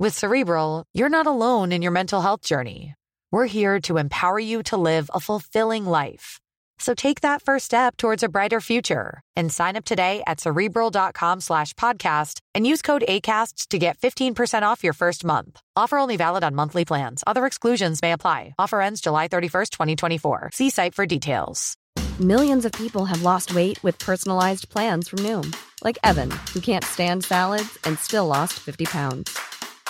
With Cerebral, you're not alone in your mental health journey. We're here to empower you to live a fulfilling life. So take that first step towards a brighter future and sign up today at cerebral.com slash podcast and use code ACAST to get 15% off your first month. Offer only valid on monthly plans. Other exclusions may apply. Offer ends July 31st, 2024. See site for details. Millions of people have lost weight with personalized plans from Noom, like Evan, who can't stand salads and still lost 50 pounds.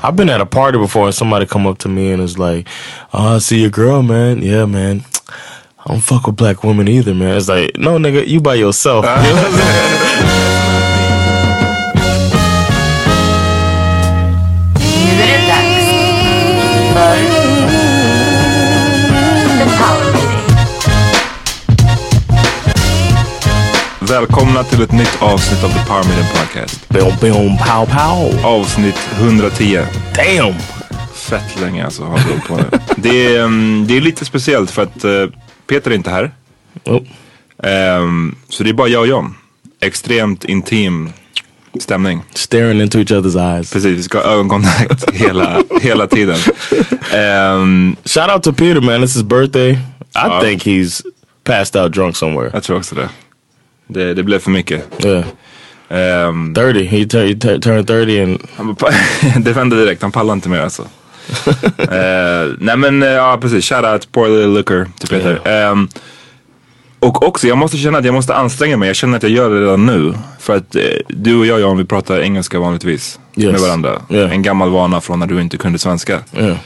I've been at a party before and somebody come up to me and is like, "Oh, I see your girl, man. Yeah, man. I don't fuck with black women either, man." It's like, no, nigga, you by yourself. Välkomna till ett nytt avsnitt av The Power Meeting Podcast. Boom, boom, pow, pow. Avsnitt 110. Damn. Fett länge alltså har vi hållit på nu. Det är, mm, det är lite speciellt för att eh, Peter är inte här. Oh. Ehm, så det är bara jag och John. Extremt intim stämning. Staring into each other's eyes. Precis, vi ska ha ögonkontakt hela, hela tiden. Ehm, Shout out to Peter, man. It's his birthday. I Ja. think he's passed out drunk somewhere. jag tror också det. Det, det blev för mycket. Yeah. Ehm, 30. He, he tur- turned 30 and det vände direkt, han pallar inte mer alltså. Eh, nej men eh, ja precis, shoutout Poor Little Looker till Peter. Ehm, och också, jag måste känna att jag måste anstränga mig. Jag känner att jag gör det redan nu. För att eh, du och jag Jan, vi pratar engelska vanligtvis Yes. med varandra. Yeah. En gammal vana från när du inte kunde svenska. yeah.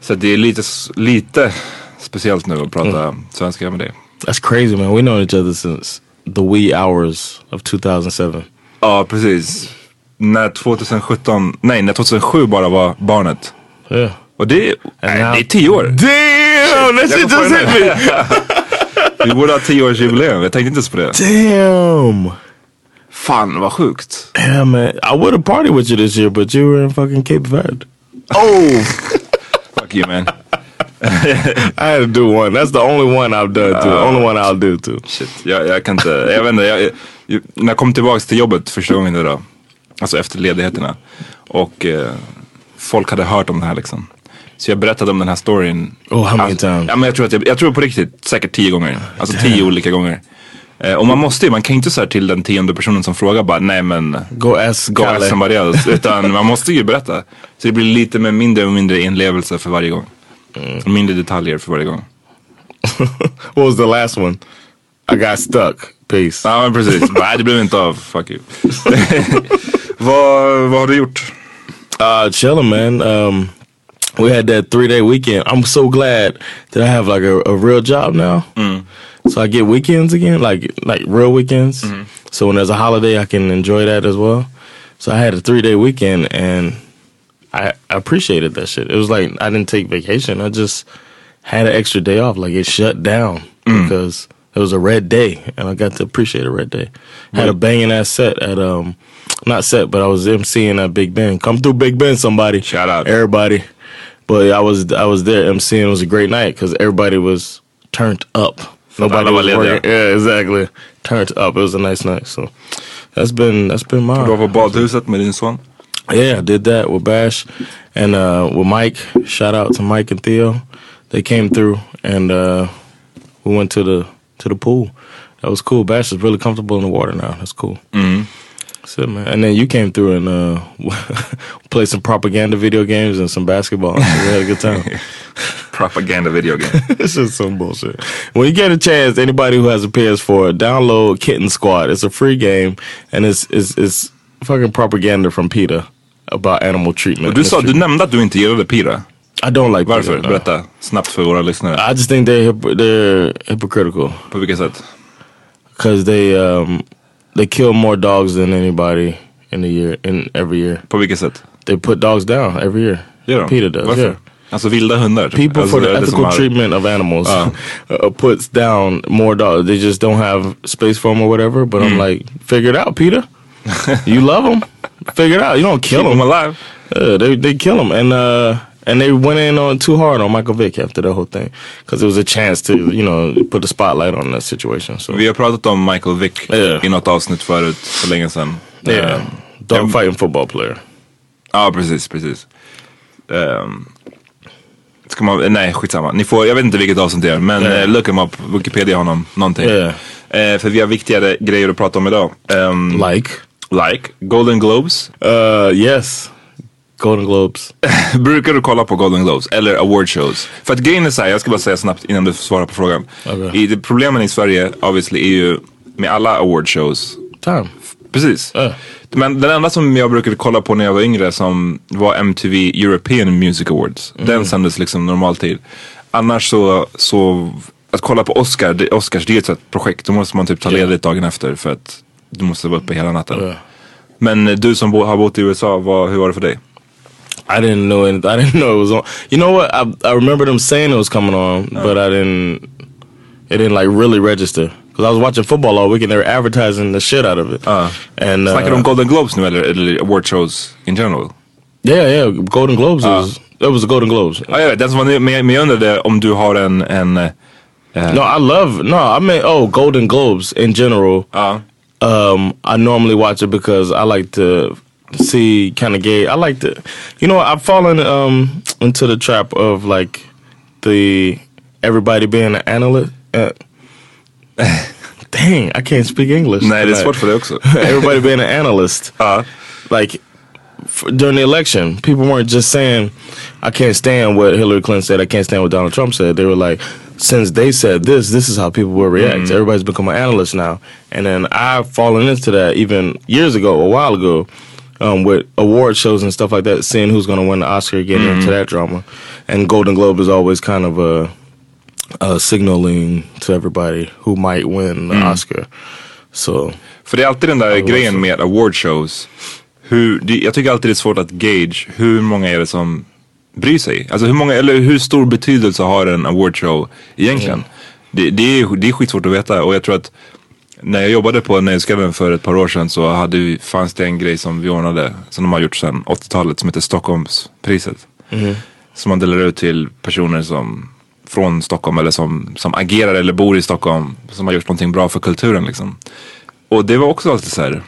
Så det är lite, lite speciellt nu att prata svenska med dig. That's crazy, man. We known each other since the wee hours of 2007. Ja precis. När 2017, nej när 2007 bara var barnet. Yeah. Och det, är- nej, now- det är tio år. Damn, that Jag shit just hit me. Vi borde ha tioårsjubileum, jag tänkte inte ens på det. Damn. Fan vad sjukt. Yeah, man. I would have partied with you this year, but you were in fucking Cape Verde. Oh! Fuck you man. I had to do one. That's the only one I've done too. only one I'll do too. Shit, jag, jag kan inte, jag vet inte. Jag, jag, när jag kom tillbaks till jobbet första gången idag, alltså efter ledigheterna. Och eh, folk hade hört om det här liksom. Så jag berättade om den här storyn. Oh, how many alltså, times? Ja, men jag, tror att jag, jag tror på riktigt säkert tio gånger. Alltså tio olika gånger. Eh, och man måste ju, man kan ju inte säga till den tionde personen som frågar bara nej men Go ask go ask Kalle. somebody else. Utan man måste ju berätta. Så det blir lite med mindre och mindre inlevelse för varje gång. Och mindre detaljer för varje gång. What was the last one? I got stuck. Peace. Ja men precis. Nej det blev inte av. Fuck you. vad, vad har du gjort? Uh, chilling, man. Um, we had that three day weekend. I'm so glad that I have like a, a real job now. So I get weekends again, like like real weekends. So when there's a holiday, I can enjoy that as well. So I had a three day weekend, and I, I appreciated that shit. It was like I didn't take vacation. I just had an extra day off. Like it shut down because it was a red day, and I got to appreciate a red day. Had a banging ass set at um, not set, but I was emceeing at Big Ben. Come through Big Ben, somebody. Shout out. everybody. But I was I was there emceeing. It was a great night because everybody was turned up. Nobody alla was lediga. working. Yeah, exactly. Turned up. It was a nice night. So that's been that's been mine. Du var på badhuset med din son. Yeah, I did that with Bash and uh, with Mike. Shout out to Mike and Theo. They came through and uh, we went to the to the pool. That was cool. Bash is really comfortable in the water now. That's cool. That's it, man. And then you came through and uh, played some propaganda video games and some basketball. we had a good time. Propaganda video game. it's just some bullshit. When you get a chance, anybody who has a PS4, download Kitten Squad. It's a free game and it's it's it's fucking propaganda from PETA about animal treatment. Du, sa, du nämnde att du inte gillade Pira. I don't like Varför? PETA, no. Berätta snabbt för våra lyssnare. I just think they're they're hypocritical På vilket sätt? because they um they kill more dogs than anybody in the year in every year. På vilket sätt? They put dogs down every year. Gör de? PETA does. Varför? Yeah. Alltså vilda hundar? People alltså, for the det är det som ethical har- treatment of animals uh, puts down more dogs. They just don't have space for them or whatever. But Mm. I'm like, figure it out, Peter. you love them. Figure it out. You don't kill them. alive. Uh, they they kill them, and uh, and they went in on too hard on Michael Vick after the whole thing because it was a chance to you know put a spotlight on that situation. So Vi har pratat om Michael Vick Yeah. i något avsnitt förut för länge sedan. yeah, Eh, dog fighting football player. Ja, precis, precis. Um, ska man, nej, skitsamma. Ni får, jag vet inte vilket avsnitt det är, men Yeah. eh, look him up, Wikipedia honom, någonting. Yeah. Eh, för vi har viktigare grejer att prata om idag. Um, Like, like Golden Globes. uh, yes, Golden Globes. Brukar du kolla på Golden Globes eller award shows? För att grejen är såhär, jag ska bara säga snabbt innan du svarar på frågan. Okej. I, det, problemen i Sverige obviously är ju med alla award shows Time. Precis. Ja. Men den enda som jag brukade kolla på när jag var yngre som var MTV European Music Awards. Den sändes liksom normaltid. Annars så, så att kolla på Oscar, Oscars det är ett projekt. Då måste man typ ta ledigt dagen efter för att du måste vara uppe hela natten. Ja. Men eh, du som bo, har bott i USA, vad, hur var det för dig? I didn't know anything. I didn't know it was on. You know what? I I remember them saying it was coming on, but I didn't. It didn't like really register because I was watching football all week and they were advertising the shit out of it. Uh. and du uh, om Golden Globes nu eller, award shows in general? yeah, yeah, Golden Globes was it was the Golden Globes. Ja, jag vet, den som var men, men jag undrade om du har en, en eh, No, I love no. I mean, oh, Golden Globes in general. ja. Um, I normally watch it because I like to see kind of gay. I like to, you know, I've fallen um into the trap of like the everybody being an analyst. Uh, dang, I can't speak English. Nej, det är svårt för dig också. everybody being an analyst. Ja. Like f- during the election, people weren't just saying, "I can't stand what Hillary Clinton said. I can't stand what Donald Trump said." They were like, "Since they said this, this is how people will react." Everybody's become an analyst now, and then I've fallen into that even years ago, a while ago. Um, with award shows and stuff like that, seeing who's going to win the Oscar, getting into that drama, and Golden Globe is always kind of a, uh, signaling to everybody who might win the Oscar. So För det är alltid den där grejen med award shows. Hur, jag tycker alltid det är svårt att gauge hur många är det som bryr sig. Alltså hur många, eller hur stor betydelse har en award show egentligen? Det, det, är, det är skitsvårt att veta och jag tror att när jag jobbade på Nöjesguiden för ett par år sedan så hade vi, fanns det en grej som vi ordnade, som de har gjort sedan 80-talet som heter Stockholmspriset. Som man delar ut till personer som från Stockholm eller som, som agerar eller bor i Stockholm. Som har gjort någonting bra för kulturen liksom. Och det var också alltid så här.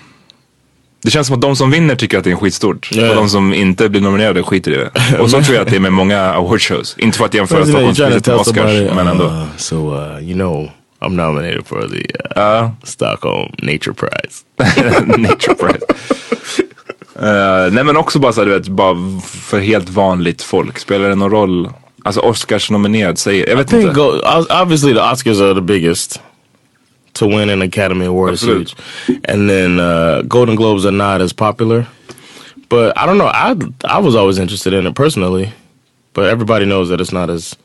Det känns som att de som vinner tycker att det är skitstort. Ja. Och de som inte blir nominerade skiter i det. Och så tror jag att det är med många awardshows. Inte för att jämföra Stockholmspriset med Oscars. somebody, Men ändå. uh, so uh, you know, I'm nominated for the uh. Stockholm Nature Prize. Nature Prize. Eh, nej men också bara så här, du vet, bara för helt vanligt folk. Spelar det någon roll? Alltså Oscars nominerad, säger, jag vet I think inte. go, obviously the Oscars are the biggest to win an Academy Award is huge, and then uh, Golden Globes are not as popular. But I don't know. I I was always interested in it personally, but everybody knows that it's not as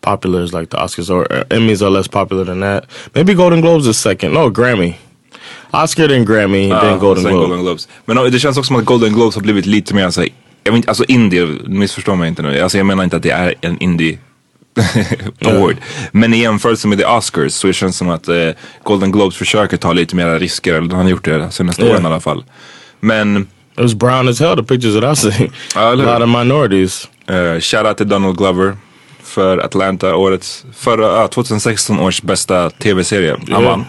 popular as like the Oscars or uh, Emmys are less popular than that. Maybe Golden Globes is second. No, Grammy. Oscar then Grammy, Ja, then Golden Globe. Golden Globes. Men det känns också som att Golden Globes har blivit lite mer så här, jag inte- alltså indie, missförstå mig inte nu. Alltså jag menar inte att det är en indie award. Men i jämförelse med the Oscars så känns det som att eh, Golden Globes försöker ta lite mera risker. Eller han har gjort det de senaste Ja. åren i alla fall. Men It was brown as hell. The pictures that I see, a lot of minorities. uh, shoutout till Donald Glover. för Atlanta, årets, förra, uh, 2016 års bästa tv-serie. Han vann.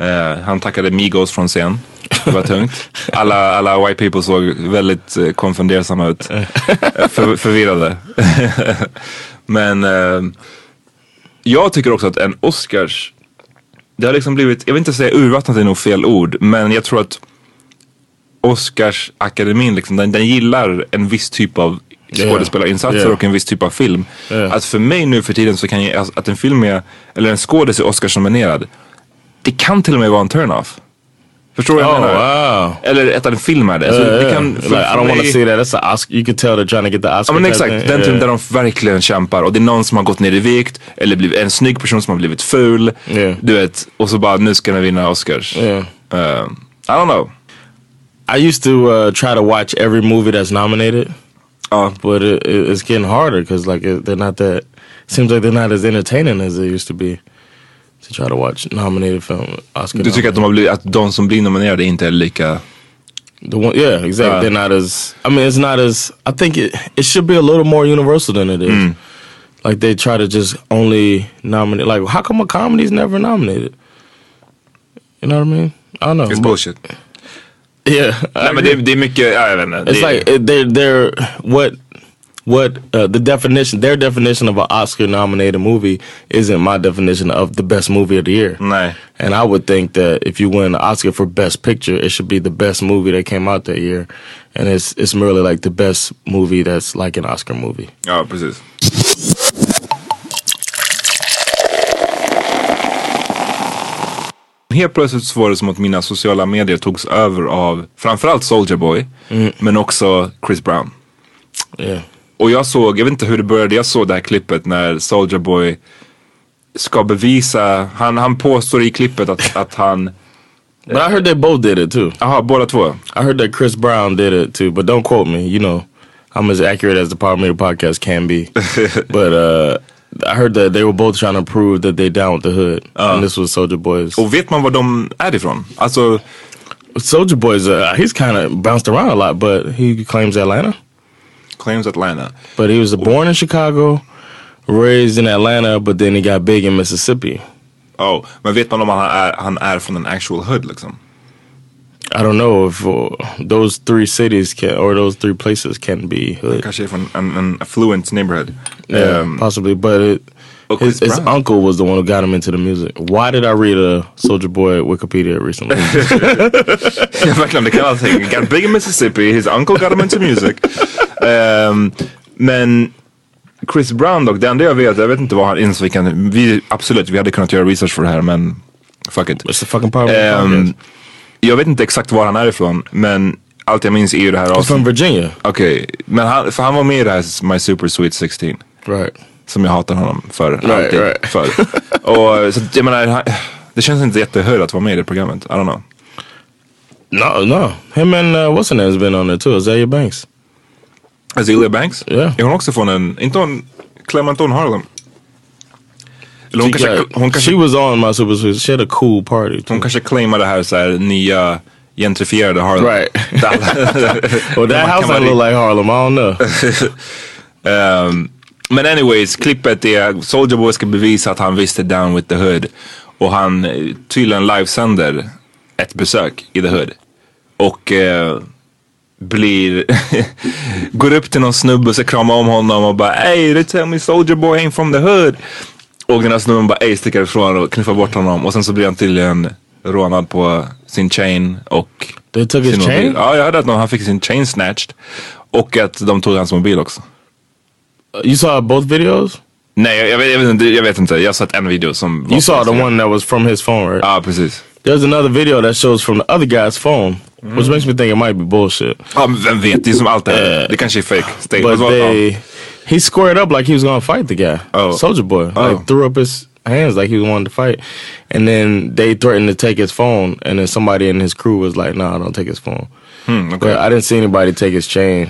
Eh, han tackade Migos från scen. Det var tungt. Alla, alla white people såg väldigt uh, konfundersamma ut. Eh, för, förvirrade. Men eh, jag tycker också att en Oscars, det har liksom blivit, jag vill inte säga urvattnat är nog fel ord, men jag tror att Oscarsakademin liksom, den, den gillar en viss typ av skådespelarinsatser Yeah. och en viss typ av film. Yeah. Att för mig nu för tiden så kan jag, att en film är, eller en skådis är Oscarsnominerad, det kan till och med vara en turn-off. Förstår du vad jag Oh menar? wow. Eller att en film är det. Så Yeah, kan, like, I don't want to see that. That's a Oscar. You could tell they're trying to get the Oscar. Ja men exakt, den typen Yeah. där de verkligen kämpar och det är någon som har gått ner i vikt eller blivit, en snygg person som har blivit ful. Yeah. Du vet, och så bara nu ska den vinna Oscars. Yeah. Uh, I don't know. I used to uh, try to watch every movie that's nominated, Ja. but it, it, it's getting harder because like it, they're not that. Seems like they're not as entertaining as they used to be. To try to watch nominated film, Oscar. Du tycker att de, blivit, att de som blir nominerade inte är lika... The one, yeah, exactly. Uh, They're not as. I mean, it's not as. I think it it should be a little more universal than it is. Mm. Like they try to just only nominate. Like, how come a comedy's never nominated? You know what I mean? I don't know. It's but- bullshit. Yeah, I Nej men det, det är mycket, ja, jag vet inte. It's like they're they're what what uh, the definition their definition of an Oscar nominated movie isn't my definition of the best movie of the year. Nej. And I would think that if you win an Oscar for best picture, it should be the best movie that came out that year. And it's it's merely like the best movie that's like an Oscar movie. Ja, precis. Helt plötsligt så var det som att mina sociala medier togs över av framförallt Soldier Boy men också Chris Brown. Yeah. Och jag såg, jag vet inte hur det började, jag såg det här klippet när Soldier Boy ska bevisa, han, han påstår i klippet att, att han, But I heard they both did it too. jaha båda två. I heard that Chris Brown did it too, but don't quote me. You know, I'm as accurate as the Power Meter podcast can be. but uh, I heard that they were both trying to prove that they down with the hood, and this was Soldier Boy's. Och vet man var de är ifrån? Alltså, Soldier Boy's uh, he's kind of bounced around a lot, but he claims Atlanta. Claims Atlanta. But he was born in Chicago, raised in Atlanta, but then he got big in Mississippi. Oh, men vet man om han är, han är från en actual hood liksom? I don't know if uh, those three cities can or those three places can be hood. Kanske från en affluent neighborhood. Yeah, Um, possibly, but it, his, his uncle was the one who got him into the music. Why did I read a Soldier Boy Wikipedia recently? Ja, verkligen, det kan allting. Got big in Mississippi, his uncle got him into music. Ehm, men Chris Brown dock, det enda jag vet, jag vet inte vad han ens vi kan, vi, absolut vi hade kunnat göra research för det här men fuck it. It's the fucking power. Ehm, jag vet inte exakt var han är ifrån men allt jag minns är ju det här avsnittet. Virginia, Okej, men han, för han var med i det här My Super Sweet 16. right? Som jag hatar honom för. alltid. right. för. Och, så, jag menar, det känns inte jättehöjd att vara med i det programmet. I don't know. No, no. Him and uh, what's her name's been on there too. Azalea Banks. Azealia Banks? Ja. Är hon också från en, inte hon, hon Harlem? Eller hon, She, kanske, got- hon, kanske, she was on my Super. She had a cool party. Too. hon kanske claimar det här, så här nya gentrifierade Harlem. Right. well, that house might look like Harlem. I don't know. Um, men anyways, klippet är Soldier Boy ska bevisa att han visste down with the hood. Och han eh, tydligen livesänder ett besök i the hood. Och eh, blir, går upp till någon snubbe och ska krama om honom och bara Hey they tell me Soldier Boy ain't from the hood. Och den här snubben bara ej sticker ifrån och knuffar bort honom. Och sen så blir han tydligen rånad på sin chain och They took his mobil. chain? Ja, jag hörde att någon- han fick sin chain snatched. Och att de tog hans mobil också. You saw both videos? Nej, jag, jag, vet, jag, vet inte, jag vet inte. Jag har sett en video som... You saw the one that was from his phone, right? Ja, precis. There's another video that shows from the other guy's phone, which makes me think it might be bullshit. Ja, men vem vet? Det är som allt det här. Det kanske är fake. Stay. But they, he squared up like he was gonna fight the guy, Oh. Soldier Boy. Oh. Like threw up his hands like he wanted to fight, and then they threatened to take his phone, and then somebody in his crew was like, "No, "Nah, don't take his phone." Hmm, But okay. I didn't see anybody take his chain,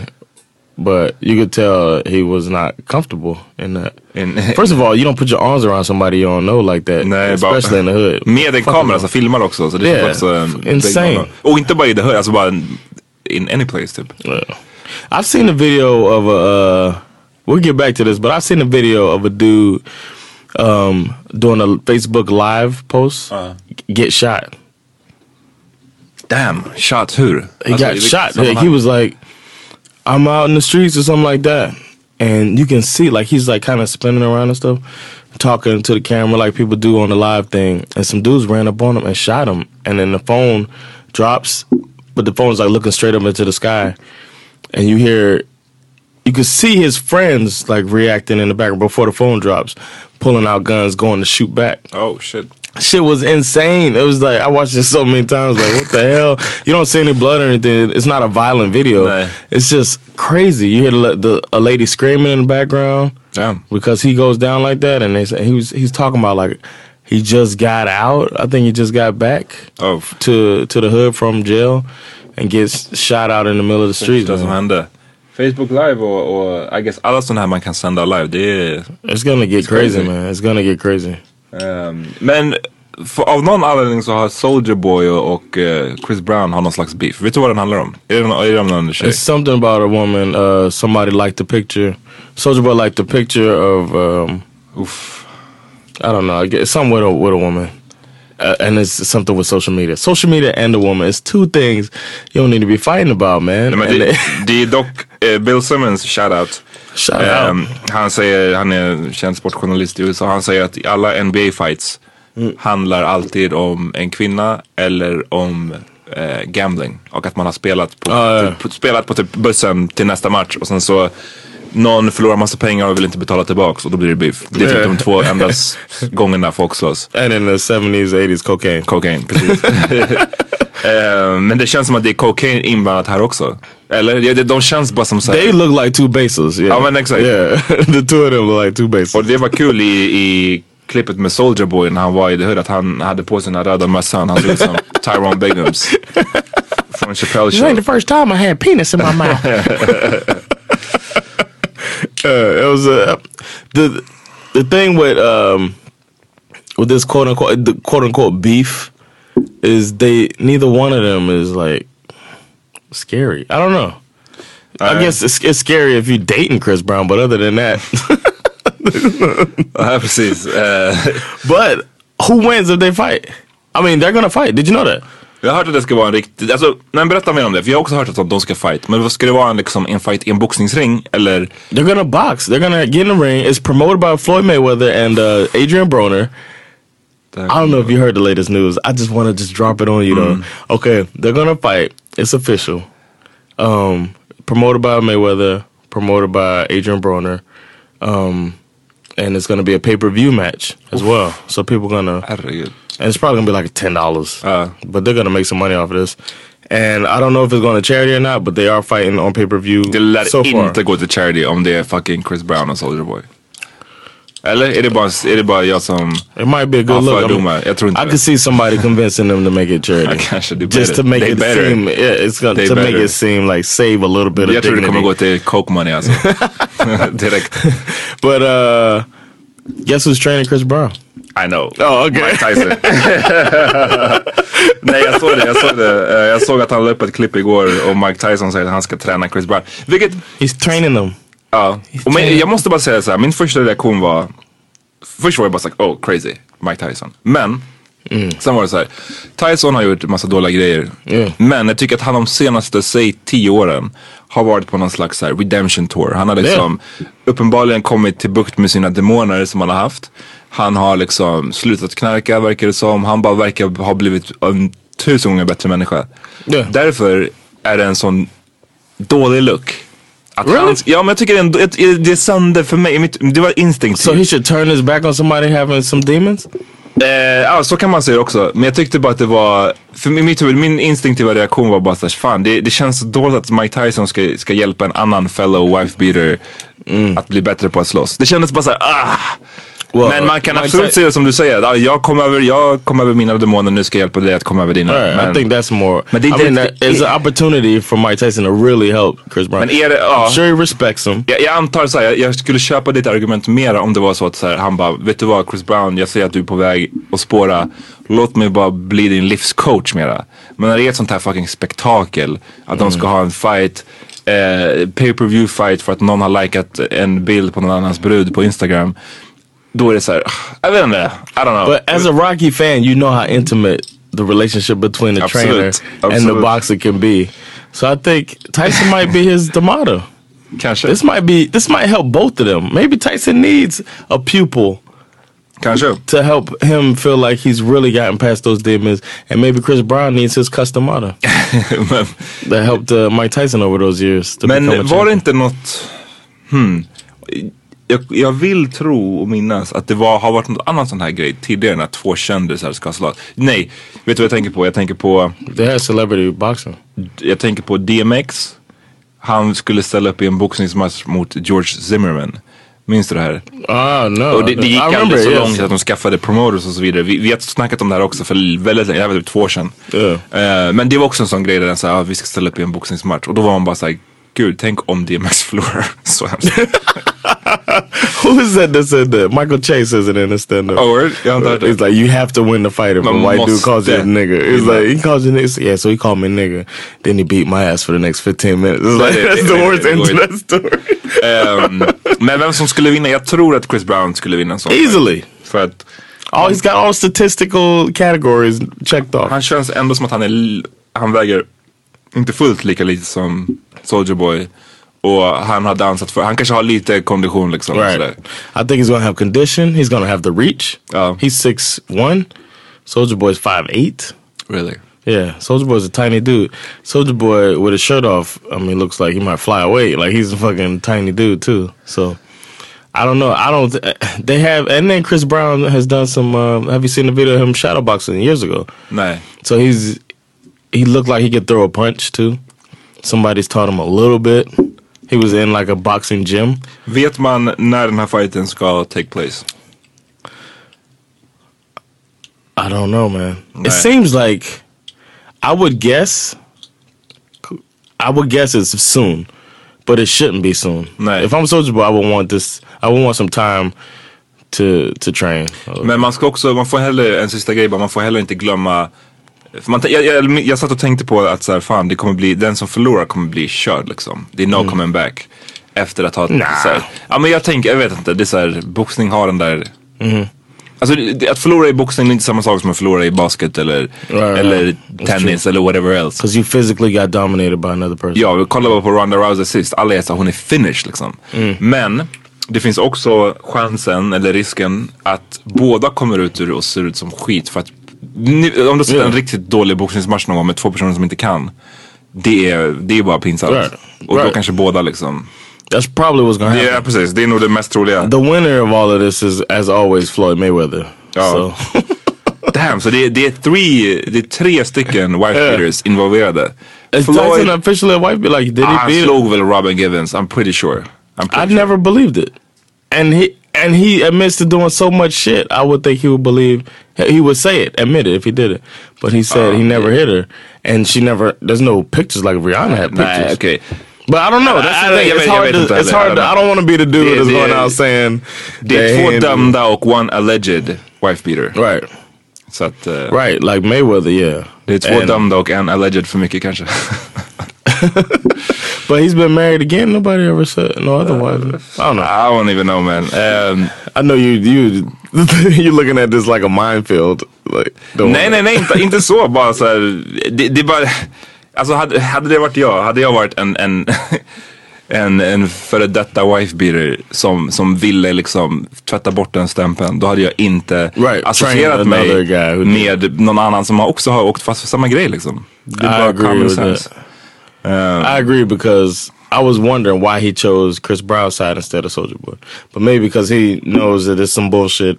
but you could tell he was not comfortable in that. In- First of all, you don't put your arms around somebody you don't know like that, Nej, especially in the hood. Med en Fuck kamera them. som filmar också. Så det Yeah, känns också en big insane. no-no. Och inte bara i the hood, alltså bara in any place typ. Yeah. I've seen a video of a uh, we'll get back to this, but I've seen a video of a dude um, doing a Facebook live post get shot. Damn, shot hur? He Alltså, got shot. He was like, I'm out in the streets or something like that. And you can see like he's like kind of spinning around and stuff, talking to the camera like people do on the live thing. And some dudes ran up on him and shot him. And then the phone drops, but the phone's like looking straight up into the sky. And you hear, you can see his friends like reacting in the background before the phone drops, pulling out guns, going to shoot back Oh shit. Shit was insane. It was like I watched it so many times. Like what the hell? You don't see any blood or anything. It's not a violent video. No. It's just crazy. You hear the, the a lady screaming in the background Damn. because he goes down like that, and they say he was he's talking about like he just got out. I think he just got back Oh, to to the hood from jail and gets shot out in the middle of the street. man. hände. Facebook live or, och I guess alla sådana här man kan sända live. Det är... It's gonna get crazy, crazy. man. It's gonna get crazy. Ehm, men för, av någon anledning så har Soldier Boy och, eh, Chris Brown har någon slags beef. Vet du vad den handlar om? Är det, är det om någon tjej? It's something about a woman. Uh, somebody liked the picture. Soldier Boy liked the picture of. Um, Uff. I don't know. I with a with a woman, uh, and it's something with social media. Social media and a woman. It's two things you don't need to be fighting about, man. Nej, men det, det är dock eh, Bill Simmons shoutout. Out. han säger, han är känd sportjournalist i USA, han säger att i alla NBA fights handlar alltid om en kvinna eller om eh, gambling. Och att man har spelat på, Ah, ja. på, spelat på typ bussen till nästa match och sen så någon förlorar massa pengar och vill inte betala tillbaks och då blir det beef. Det är typ de två enda gångerna folk slåss. And in the 70s, 80s, cocaine. Cocaine, precis. Eh, men det känns som att det är cocaine inblandat här också. Eller? Ja, De känns bara som såhär. They look like two bases. Yeah. Ja, men exakt. Yeah, the two of them look like two bases. Och det var kul i, i klippet med Soldier Boy när han var i The Hood att han hade på sig den här röda mössan. Han såg ut som Tyrone Biggums. Från Chappelle This ain't the first time I had penis in my mouth. uh, it was uh, the the thing with um with this quote unquote the quote unquote beef is they neither one of them is like scary. I don't know. I guess it's, it's scary if you're dating Chris Brown, but other than that, precis. Eh, but who wins if they fight? I mean, they're gonna fight. Did you know that? jag har hört att det ska vara en riktig, alltså, nej, berätta mer om det. För jag har också hört att de ska fight. Men vad ska det vara en, liksom, en fight i en boxningsring? Eller? They're gonna box. They're gonna get in the ring. It's promoted by Floyd Mayweather and uh, Adrian Broner. I don't know if you heard the latest news. I just want to just drop it on you though. Okay, they're gonna fight. It's official. Um, promoted by Mayweather, promoted by Adrian Broner, um, and it's gonna be a pay per view match as well. So people are gonna and it's probably gonna be like ten dollars. Uh. but they're gonna make some money off of this. And I don't know if it's going to charity or not, but they are fighting on pay per view Det lär so far. inte gå till charity om det är fucking Chris Brown och Soldier Boy. Eller är det bara, är det bara jag som... It might be a good look. I, mean, Jag tror inte I could see somebody convincing them to make it charity. Kanske, Just to make They it better. seem, yeah, it's gonna They to make better. it seem like save a little bit Jag of tror det kommer dignity. gå till coke money alltså. Direkt. But uh, guess who's training Chris Brown? I know. Oh, okay. Mike Tyson. Nej jag såg det, jag såg det. Eh, Jag såg att han la upp ett klipp igår och Mike Tyson säger att han ska träna Chris Brown. Vilket, He's training them. Ja. Och men, jag måste bara säga så här, min första reaktion var, först var jag bara såhär, oh crazy, Mike Tyson. Men, sen var det så här, Tyson har gjort massa dåliga grejer. Yeah. Men jag tycker att han de senaste, säg tio åren har varit på någon slags så här redemption tour. Han har liksom uppenbarligen kommit till bukt med sina demoner som han har haft. Han har liksom slutat knarka verkar det som. Han bara verkar ha blivit en tusen gånger bättre människa. Därför är det en sån dålig look. Att Really? han, ja men jag tycker det är, en, det, det sände för mig, mitt, det var instinktivt. So he should turn his back on somebody having some demons? Eh, ja, så kan man säga också. Men jag tyckte bara att det var, för mitt huvud, min instinktiva reaktion var bara såhär, fan det, det känns så dåligt att Mike Tyson ska, ska hjälpa en annan fellow wife beater att bli bättre på att slåss. Det kändes bara såhär, ah! Well, men man kan absolut säga som du säger, ah, jag kom över, jag kom över mina demoner, nu ska jag hjälpa dig att komma över dina. Right, men, I think that's more. Men det I mean, that is an opportunity for Mike Tyson to really help Chris Brown. Men är det- ja. I'm sure he respects him. jag, jag antar såhär, jag, jag skulle köpa ditt argument mera om det var så att så här, han bara, vet du vad Chris Brown, jag ser att du är på väg att spåra. Låt mig bara bli din livscoach mera. Men när det är ett sånt här fucking spektakel, att de ska ha en fight eh, pay per view fight för att någon har likat en bild på någon annans brud på Instagram. Då är det så här, jag vet inte, I don't know. But as a Rocky fan, you know how intimate the relationship between the Absolute. trainer and the boxer can be. So I think Tyson might be his D'Amato. Kanske. This might be this might help both of them. Maybe Tyson needs a pupil Kanske. to help him feel like he's really gotten past those demons, and maybe Chris Brown needs his custom Mata that helped uh, Mike Tyson over those years. To men var det inte något, hmm. Jag, jag vill tro och minnas att det var, har varit något annat sån här grej tidigare när två kändisar ska slåss. Nej, vet du vad jag tänker på? Jag tänker på, They had celebrity boxing. jag tänker på DMX. Han skulle ställa upp i en boxningsmatch mot George Zimmerman. Minns du det här? Ah no, Och det, det gick aldrig så yes. långt att de skaffade promoters och så vidare. Vi, vi har snackat om det här också för väldigt länge, det här var typ två år sedan. Yeah. Eh, men det var också en sån grej där den sa ah, vi ska ställa upp i en boxningsmatch. Och då var man bara såhär, gud tänk om DMX förlorar. så hemskt. Who is that that said that? Michael Chase says it in his stand-up. Oh, word? Jag har inte hört det. It's like you have to win the fight if a white dude calls you a nigga. It's Yeah. like he calls you nigga. Yeah, so he called me nigga. Then he beat my ass for the next 15 minutes. It's like, that's the worst end to that story. Ehm, men vem som skulle vinna? Jag tror att Chris Brown skulle vinna en sån. Easily. För att Oh, he's got all statistical categories checked off. han känns ändå som att han är, han väger inte fullt lika lite som Soldier Boy. Och han har dansat för, han kanske har lite kondition liksom. Right. sådär. I think he's gonna have condition. He's gonna have the reach. Oh. He's six one. Soldier Boy's five eight. Really? Yeah, Soldier Boy's a tiny dude. Soldier Boy with his shirt off, I mean, looks like he might fly away. Like he's a fucking tiny dude too. So I don't know. I don't. They have, and then Chris Brown has done some. Um, have you seen the video of him shadowboxing years ago? Nej. So he's he looked like he could throw a punch too. Somebody's taught him a little bit. He was in like a boxing gym. Vet man när den här fighten ska take place? I don't know, man. Right. It seems like I would guess. I would guess it's soon, but it shouldn't be soon. Right. If I'm Soldier Boy, I would want this. I would want some time to to train. Men man ska också, man får heller, en sista grej bara, man får heller inte glömma man, jag, jag, jag satt och tänkte på att så här, fan det kommer bli, den som förlorar kommer bli körd liksom. Det är no coming back. Efter att ha, Nah. så här, ja men jag tänker, jag vet inte, det är så här, boxning har den där Alltså det- att förlora i boxning är inte samma sak som att förlora i basket eller, right. eller That's tennis eller whatever else. Because you physically got dominated by another person. Ja, vi kollar bara på Ronda Rousey sist. Alla är såhär, hon är finished liksom. Men det finns också chansen, eller risken, att båda kommer ut ur och ser ut som skit. För att ni- om du ser Ja. en riktigt dålig boxningsmatch någon gång med två personer som inte kan. Det är, det är bara pinsamt. Right. Och då Right. kanske båda liksom. That's probably what's gonna happen. Ja precis, det är nog det mest troliga. The winner of all of this is, as always, Floyd Mayweather. Ja. So Damn, så det det är, three, det är tre stycken wife beaters involverade. is Tyson officially a wife? Like, did he ah, han beat? slog väl Robin Givens, I'm pretty sure. I'm pretty I sure. never believed it, and he and he admits to doing so much shit. I would think he would believe he would say it, admit it if he did it. But he said Oh, he never hit her, and she never. There's no pictures like Rihanna had pictures. Nej, okej. But I don't know. That's I- the thing. It's hard. To, it's hard. To, I don't want to be the dude that's going out saying Det är that två dömda och one alleged wife beater. Right, Så att, eh, right. Like Mayweather, yeah. det är två And- dömda och en alleged för mycket kanske. But he's been married again. Nobody ever said no otherwise. I don't know. I don't even know man. Um, I know you. You you're looking at this like a minefield. Like nej nej nej, inte, inte så. Bara så här, det, det är bara, alltså hade, hade det varit jag, hade jag varit en, en En, en före detta wife beater som, som ville liksom tvätta bort den stämpeln. Då hade jag inte Right, associerat mig med någon annan som också har åkt fast för samma grej liksom. Det är I bara common with sense. I agree because I was wondering why he chose Chris Brown's side instead of Soldier Boy, but maybe because he knows that it's some bullshit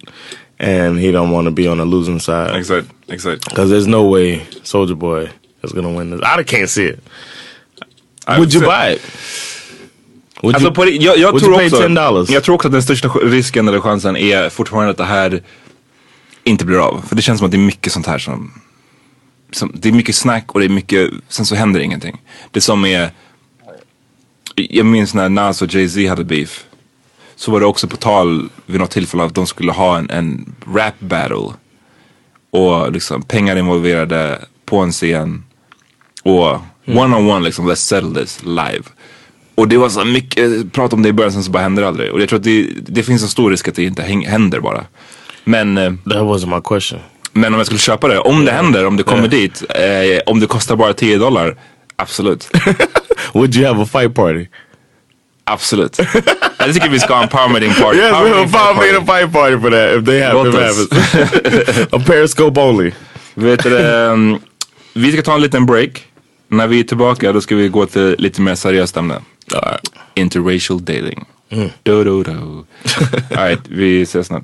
and he don't want to be on the losing side. Exakt, exakt. Because there's no way Soldier Boy is gonna win this. I can't see it. I- Would you så- buy it? Would Alltså you, på, jag, jag, would tror också, $10? jag tror också att den största risken eller chansen är fortfarande att det här inte blir av. För det känns som att det är mycket sånt här som, som det är mycket snack och det är mycket, sen så händer ingenting. Det som är, jag minns när Nas och Jay-Z hade beef. Så var det också på tal vid något tillfälle att de skulle ha en, en rap battle. Och liksom pengar involverade på en scen. Och one on one liksom, let's settle this live. Och det var så mycket prat om det i början sen så bara hände det aldrig. Och jag tror att det, det finns en stor risk att det inte händer bara. Men, eh, That wasn't my question. Men om jag skulle köpa det, om det händer, om det kommer dit, eh, om det kostar bara 10 dollar, absolut. Would you have a fight party? absolut. Jag tycker vi ska ha en power meeting party. Yes, Power we'll meeting find me party. a fight party for that if they have, Låt if oss. have it. a periscope only. Vet du, ehm, vi ska ta en liten break. När vi är tillbaka då ska vi gå till lite mer seriöst ämne. Alright. Interracial dating. Do, do, do. Alright, vi ses snart.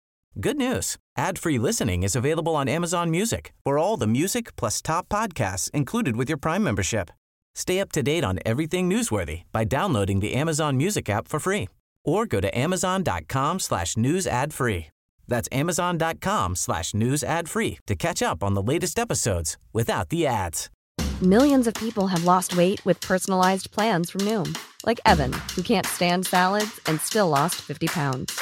Good news. Ad-free listening is available on Amazon Music for all the music plus top podcasts included with your Prime membership. Stay up to date on everything newsworthy by downloading the Amazon Music app for free or go to amazon.com slash news ad free. That's amazon.com slash news ad free to catch up on the latest episodes without the ads. Millions of people have lost weight with personalized plans from Noom, like Evan, who can't stand salads and still lost 50 pounds.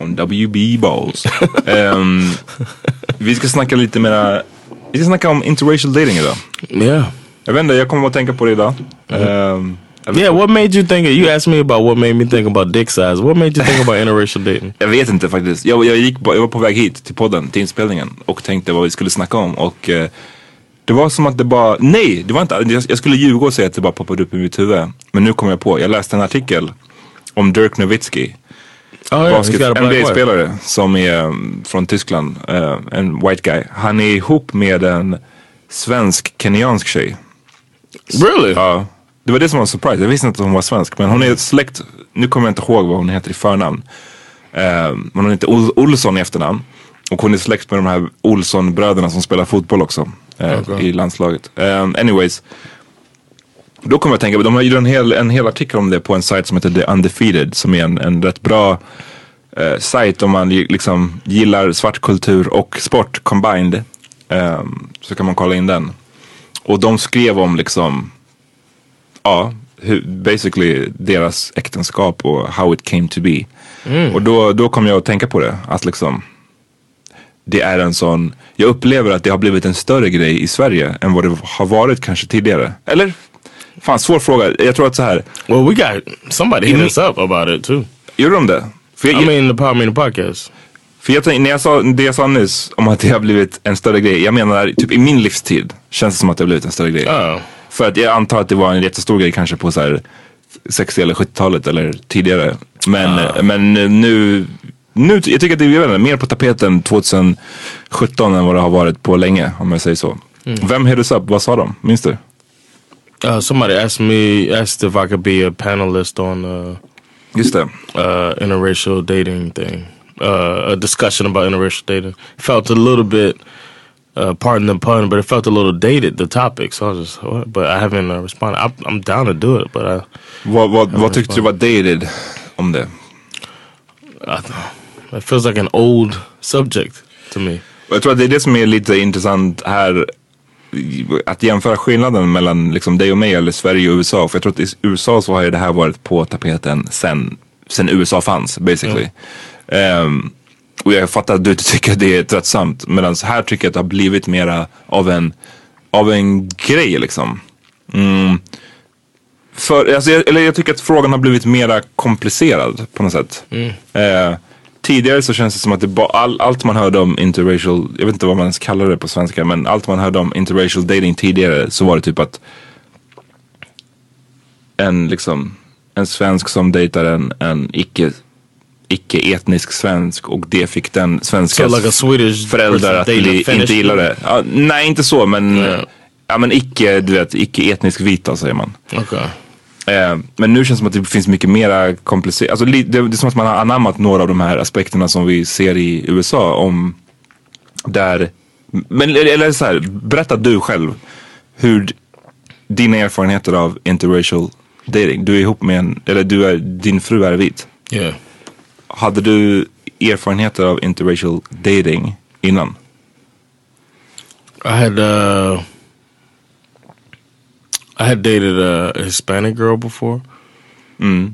On WB Balls. Ehm, vi ska snacka lite mera, vi ska snacka om interracial dating idag. Yeah. Jag vet inte, jag kommer att tänka på det idag. Jag vet- Yeah, what made you think, you asked me about what made me think about dick size. What made you think about interracial dating? Jag vet inte faktiskt. Jag, jag, gick, jag var på väg hit till podden, till inspelningen och tänkte vad vi skulle snacka om. Och eh, det var som att det bara, nej, det var inte, jag, jag skulle ljuga och säga att det bara poppade upp i mitt huvud. Men nu kom jag på, jag läste en artikel om Dirk Nowitzki. Yeah, he's basket, got a black wife. NBA-spelare som är um, från Tyskland, eh, en white guy. Han är ihop med en svensk-kenyansk tjej. Really? Ja, det var det som var en surprise. Jag visste inte att hon var svensk. Men hon är släkt, nu kommer jag inte ihåg vad hon heter i förnamn. Eh, men hon heter Ol- Olsson i efternamn. Och hon är släkt med de här Olsson-bröderna som spelar fotboll också. eh, Okej. I landslaget. Eh, anyways. Då kommer jag att tänka på, de har gjort en hel, en hel artikel om det på en sajt som heter The Undefeated. Som är en, en rätt bra eh, sajt om man liksom gillar svartkultur och sport combined. Eh, så kan man kolla in den. Och de skrev om liksom, ja, hur, basically deras äktenskap och how it came to be. Och då, då kom jag att tänka på det, att liksom det är en sån, jag upplever att det har blivit en större grej i Sverige än vad det har varit kanske tidigare. Eller? Fan, svår fråga. Jag tror att så här, Well, we got somebody hit us up about it too. gjorde de det? För jag, I mean, the Power Meeting podcast. För jag tänkte, när jag sa det jag sa nyss om att det har blivit en större grej. Jag menar typ i min livstid känns det som att det har blivit en större grej. Oh. För att jag antar att det var en jättestor grej kanske på så här 60 eller 70-talet eller tidigare. Men, men nu, nu, jag tycker att det är mer på tapeten 2017 än vad det har varit på länge om jag säger så. Vem hit us up? Vad sa de? Minns du? Uh, somebody asked me, asked if I could be a panelist on uh, Just uh, interracial dating thing, uh, a discussion about interracial dating. Felt a little bit, uh, pardon the pun, but it felt a little dated. The topic, so I was just, what? but I haven't uh, responded. I'm, I'm down to do it, but I, Vad, vad, vad tyckte du var dated om det? it feels like an old subject to me. Och jag tror att det är det som är lite intressant här. Att jämföra skillnaden mellan liksom dig och mig eller Sverige och USA. För jag tror att i USA så har ju det här varit på tapeten sen, sen USA fanns basically. Ehm, och jag fattar att du inte tycker det är tröttsamt. Medan här tycker jag att det har blivit mera av en, av en grej liksom. Mm. För, alltså, jag, eller jag tycker att frågan har blivit mera komplicerad på något sätt. Eh, tidigare så känns det som att det ba, all, allt man hörde om interracial, jag vet inte vad man ens kallar det på svenska, men allt man hörde om interracial dating tidigare så var det typ att en liksom en svensk som dejtar en, en icke icke-etnisk svensk och det fick den svenska So like föräldrar att bli, inte gilla det. Ja, nej, inte så men, Ja. ja, men icke, du vet, icke-etnisk vita säger man. Okay. Eh, men nu känns det som att det finns mycket mera komplicerat. Alltså, det, det är som att man har anammat några av de här aspekterna som vi ser i USA om där, men eller så här, berätta du själv hur dina erfarenheter av interracial dating. Du är ihop med en, eller du är, din fru är vit. Yeah. Hade du erfarenheter av interracial dating innan? I had uh I had dated a Hispanic girl before. I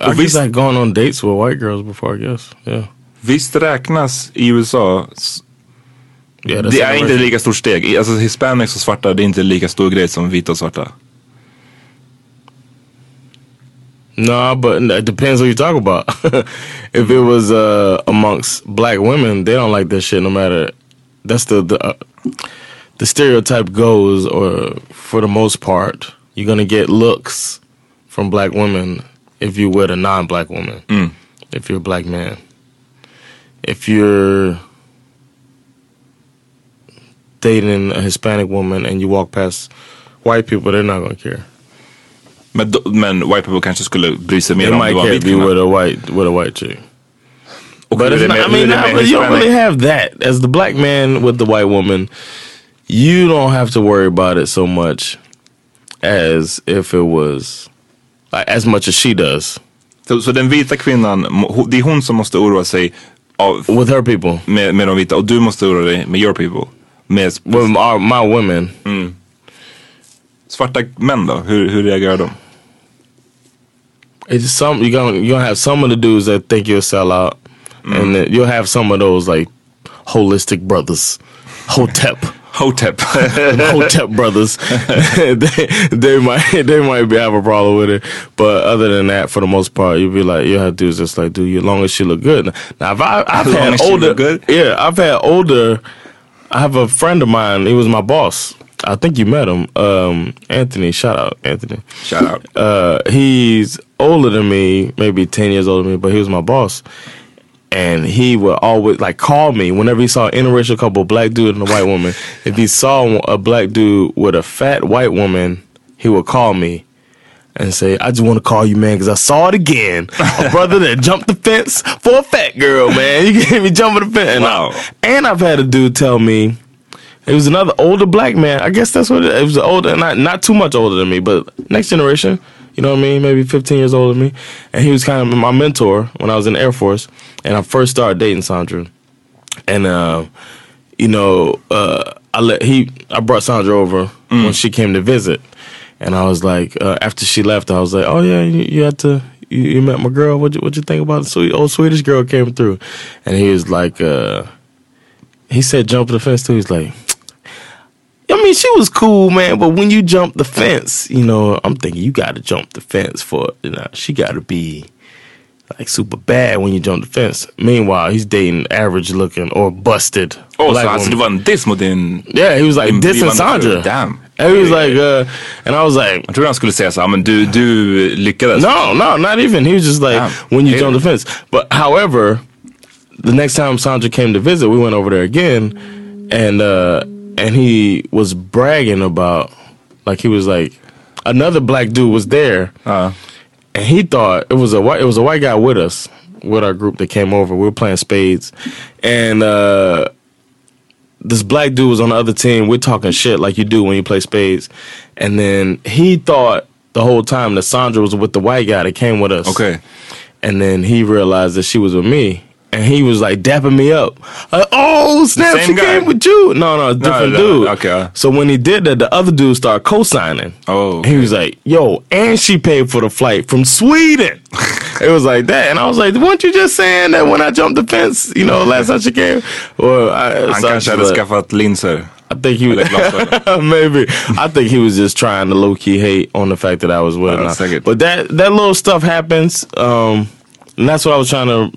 Och guess visst- I had gone on dates with white girls before. I guess. Yeah. Visst räknas i USA Yeah. Det är inte lika stort steg. I- Alltså hispanics och svarta det är inte lika stor grej som vita och svarta. No, but it depends what you talk about. if it was uh, amongst black women, they don't like that shit. No matter that's the the, uh, the stereotype goes, or for the most part, you're gonna get looks from black women if you with a non-black woman. If you're a black man, if you're dating a Hispanic woman and you walk past white people, they're not gonna care. Men, men white people kanske skulle bry sig mer They om det might var en vit if you kvinna. with a white with a white chick. Och But it's not, I mean, you don't really have that. As the black man with the white woman, you don't have to worry about it so much as if it was like, as much as she does Så, så den vita kvinnan, det är hon som måste oroa sig av, with her people. med, med de vita och du måste oroa dig med your people. Med With our, my women, mm. svarta män då, hur, hur reagerar de? it's some you're gonna you're gonna have some of the dudes that think you'll sell out, mm. and then you'll have some of those like holistic brothers, hotep. Hotep. Hotep brothers, they, they might they might be have a problem with it, but other than that, for the most part, you'd be like, you have dudes just like, dude, as long as she look good. Now, if I, I've As had older, good? yeah, I've had older. I have a friend of mine. He was my boss. I think you met him, um, Anthony. Shout out, Anthony. Shout out. Uh, he's older than me, maybe ten years older than me, but he was my boss. And he would always like call me whenever he saw an interracial couple, black dude and a white woman. if he saw a black dude with a fat white woman, he would call me and say, "I just want to call you, man, because I saw it again. A brother that jumped the fence for a fat girl, man. You gave me jumping the fence." And, I- Wow. and I've had a dude tell me it was another older black man. I guess that's what it, it was. Older, not not too much older than me, but next generation. You know what I mean? Maybe 15 years older than me. And he was kind of my mentor when I was in the Air Force, and I first started dating Sandra. And uh, you know, uh, I let he I brought Sandra over when she came to visit, and I was like, uh, after she left, I was like, oh yeah, you, you had to. You, you met my girl. What you what you think about the sweet old Swedish girl came through? And he was like, uh, he said jump the fence too. He's like, I mean, she was cool, man. But when you jump the fence, you know, I'm thinking you got to jump the fence for you know, she got to be like super bad when you jump the fence. Meanwhile, he's dating average looking or busted. Oh, så alltså det var en diss mot din... yeah, he was like dissing. Sandra. Damn. And he was like, uh, and I was like, I Jag trodde han skulle säga så här, men du, du lyckades. No, no, not even. He was just like Damn. when you jump the fence. But however, the next time Sandra came to visit, we went over there again, and uh and he was bragging about like he was like another black dude was there, Ja. And he thought it was a white it was a white guy with us with our group that came over. We were playing spades, and uh this black dude was on the other team. We're talking shit like you do when you play spades, and then he thought the whole time that Sandra was with the white guy that came with us. Okay, And then he realized that she was with me. And he was like dapping me up. Like, oh snap, she guy? came with you. No, no, different no, dude. okay. So when he did that, the other dude started co-signing. Oh, He was like, yo, and she paid for the flight from Sweden. it was like that. And I was like, weren't you just saying that when I jumped the fence, you know, last time she came? Well, I, Han so I kanske was hade like- skaffat linser. I think he glasögon. maybe. I think he was just trying to low key hate on the fact that I was with Uh, him. But that that little stuff happens, um, and that's what I was trying to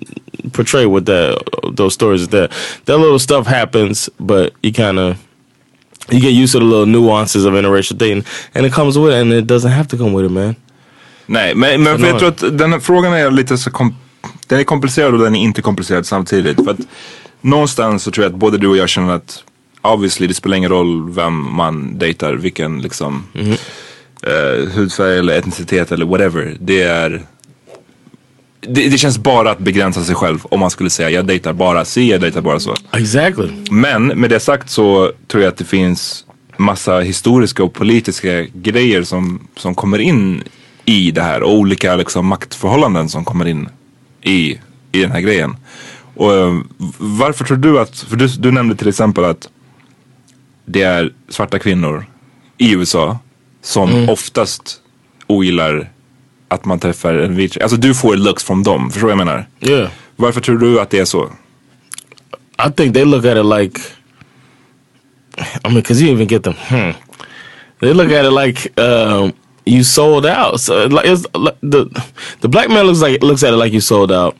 portray with that those stories. Is that that little stuff happens, but you kind of you get used to the little nuances of interracial dating, and it comes with it, and it doesn't have to come with it, man. Nej, men, men för jag tror att den här frågan är lite så kom, den är komplicerad och den är inte komplicerad samtidigt. För att någonstans så tror jag att både du och jag känner att obviously det spelar ingen roll vem man dejtar, vilken liksom eh, hudfärg eller etnicitet eller whatever. Det är det, det känns bara att begränsa sig själv om man skulle säga jag dejtar bara si, jag dejtar bara så. Exactly. Men med det sagt så tror jag att det finns massa historiska och politiska grejer som, som kommer in i det här och olika liksom, maktförhållanden som kommer in i, i den här grejen. Och eh, varför tror du att, för du, du nämnde till exempel att det är svarta kvinnor i USA som oftast ogillar att man träffar en vit Alltså du får looks från dem, förstår du vad jag menar? Yeah. Varför tror du att det är så? I think they look at it like, I mean, because you even get them. Hmm. They look at it like um, you sold out. So like it's like the the black man looks like looks at it like you sold out.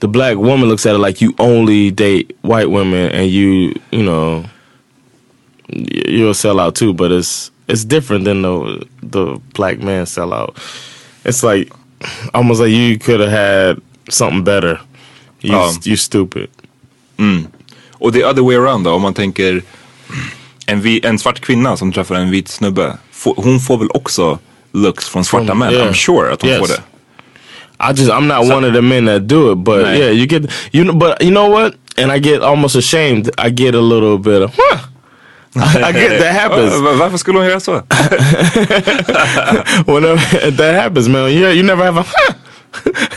The black woman looks at it like you only date white women and you you know you're a sellout too. But it's it's different than the the black man sellout. It's like almost like you could have had something better. You you stupid. Mm. Och the other way around då, om man tänker en, vi, en svart kvinna som träffar en vit snubbe. Få, hon får väl också looks från svarta män? yeah. I'm sure att hon Yes. får det. I just I'm not one of the men that do it, but Right. yeah, you get you know, but you know what? And I get almost ashamed. I get a little bit of, huh? That happens Va- va- Varför skulle hon göra så? whenever that happens, man. Yeah, you never have a,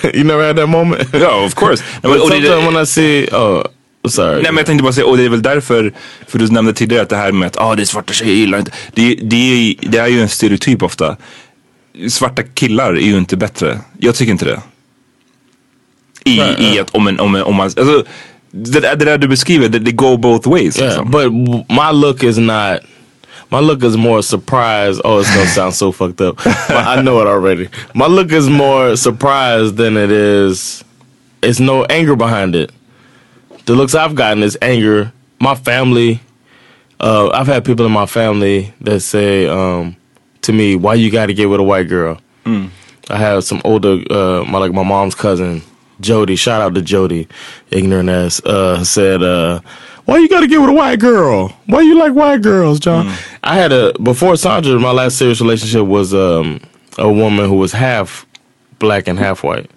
you never had that moment. ja, of course. But det, sometimes when I see, oh, sorry. nej men jag tänkte bara säga, och det är väl därför, för du nämnde tidigare att det här med att ah, det är svarta tjejer gillar inte. Det, det, är, det är ju en stereotyp ofta. Svarta killar är ju inte bättre. Jag tycker inte det. I, i att om, en, om, en, om man, alltså, det, där- det där du beskriver, det, det go both ways. Yeah, liksom. but my look is not. My look is more surprised. Oh, it's gonna sound so fucked up. But I know it already. My look is more surprised than it is. It's no anger behind it. The looks I've gotten is anger. My family. Uh, I've had people in my family that say um, to me, "Why you got to get with a white girl?" I have some older, uh, my like my mom's cousin, Jody. Shout out to Jody, ignorant ass. Uh, said, uh, "Why you got to get with a white girl? Why you like white girls, John?" I had a before Sandra. My last serious relationship was um, a woman who was half black and half white.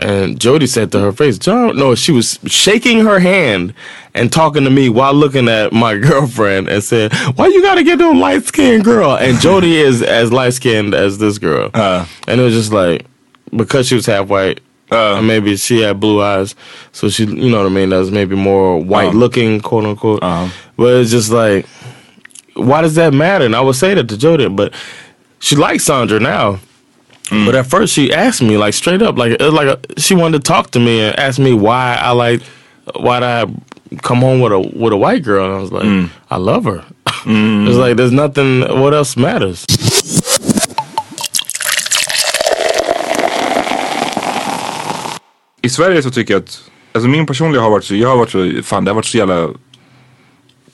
And Jody said to her face, John, no, she was shaking her hand and talking to me while looking at my girlfriend and said, why you gotta get no light skinned girl? And Jody is as light skinned as this girl. Uh. and it was just like, because she was half white, Uh. maybe she had blue eyes. So she, you know what I mean? That was maybe more white uh. looking, quote unquote. Uh-huh. But it's just like, why does that matter? And I would say that to Jody, but she likes Sandra now. Mm. But at first, she asked me like straight up, like it was like a, she wanted to talk to me and ask me why I like why I come home with a with a white girl, and I was like, mm. I love her. Mm. it's like there's nothing. What else matters? I Sverige så tycker jag att, alltså min personliga har varit så, jag har varit så, fan det har varit så jävla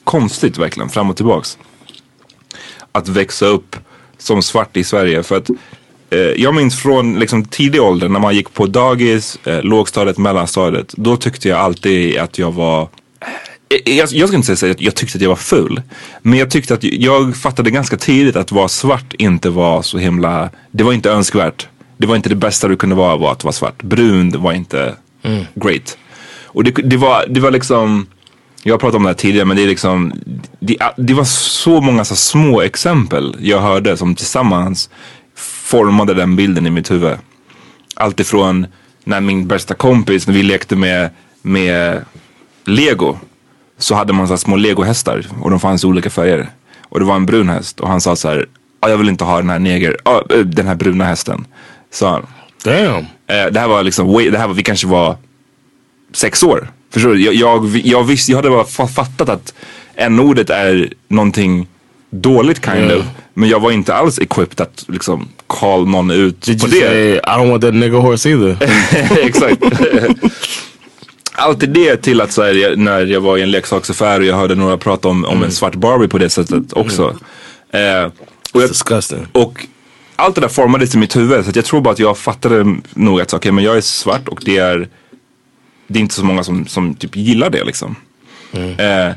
konstigt verkligen, fram och tillbaks. Att växa upp som svart i Sverige för att eh, jag minns från liksom tidig ålder när man gick på dagis, eh, lågstadiet, mellanstadiet. Då tyckte jag alltid att jag var eh, eh jag, jag ska inte säga att jag tyckte att jag var ful. Men jag tyckte att jag fattade ganska tidigt att vara svart inte var så himla, det var inte önskvärt. Det var inte det bästa du kunde vara var att vara svart. Brun var inte great. Och det, det, var, det var liksom, jag har pratat om det här tidigare men det är liksom, det, det var så många så små exempel jag hörde som tillsammans formade den bilden i mitt huvud. Allt ifrån när min bästa kompis, när vi lekte med med lego så hade man så små legohästar och de fanns i olika färger. Och det var en brun häst och han sa så här, ah, jag vill inte ha den här neger, ah, eh, den här bruna hästen. Sa han. Damn. Eh, det här var liksom, det här var, vi kanske var sex år. Förstår du? Jag, jag, jag, visste, jag hade bara fa- fattat att n-ordet är någonting dåligt kind Mm. of. Men jag var inte alls equipped att liksom call någon ut Did på det. say I don't want that nigga horse either? Exakt. Alltid det till att så här, när jag var i en leksaksaffär och jag hörde några prata om, om en svart Barbie på det sättet också. Eh, och, jag, och allt det där formades i mitt huvud så jag tror bara att jag fattade nog att okay, men jag är svart och det är, det är inte så många som, som typ gillar det liksom. Eh,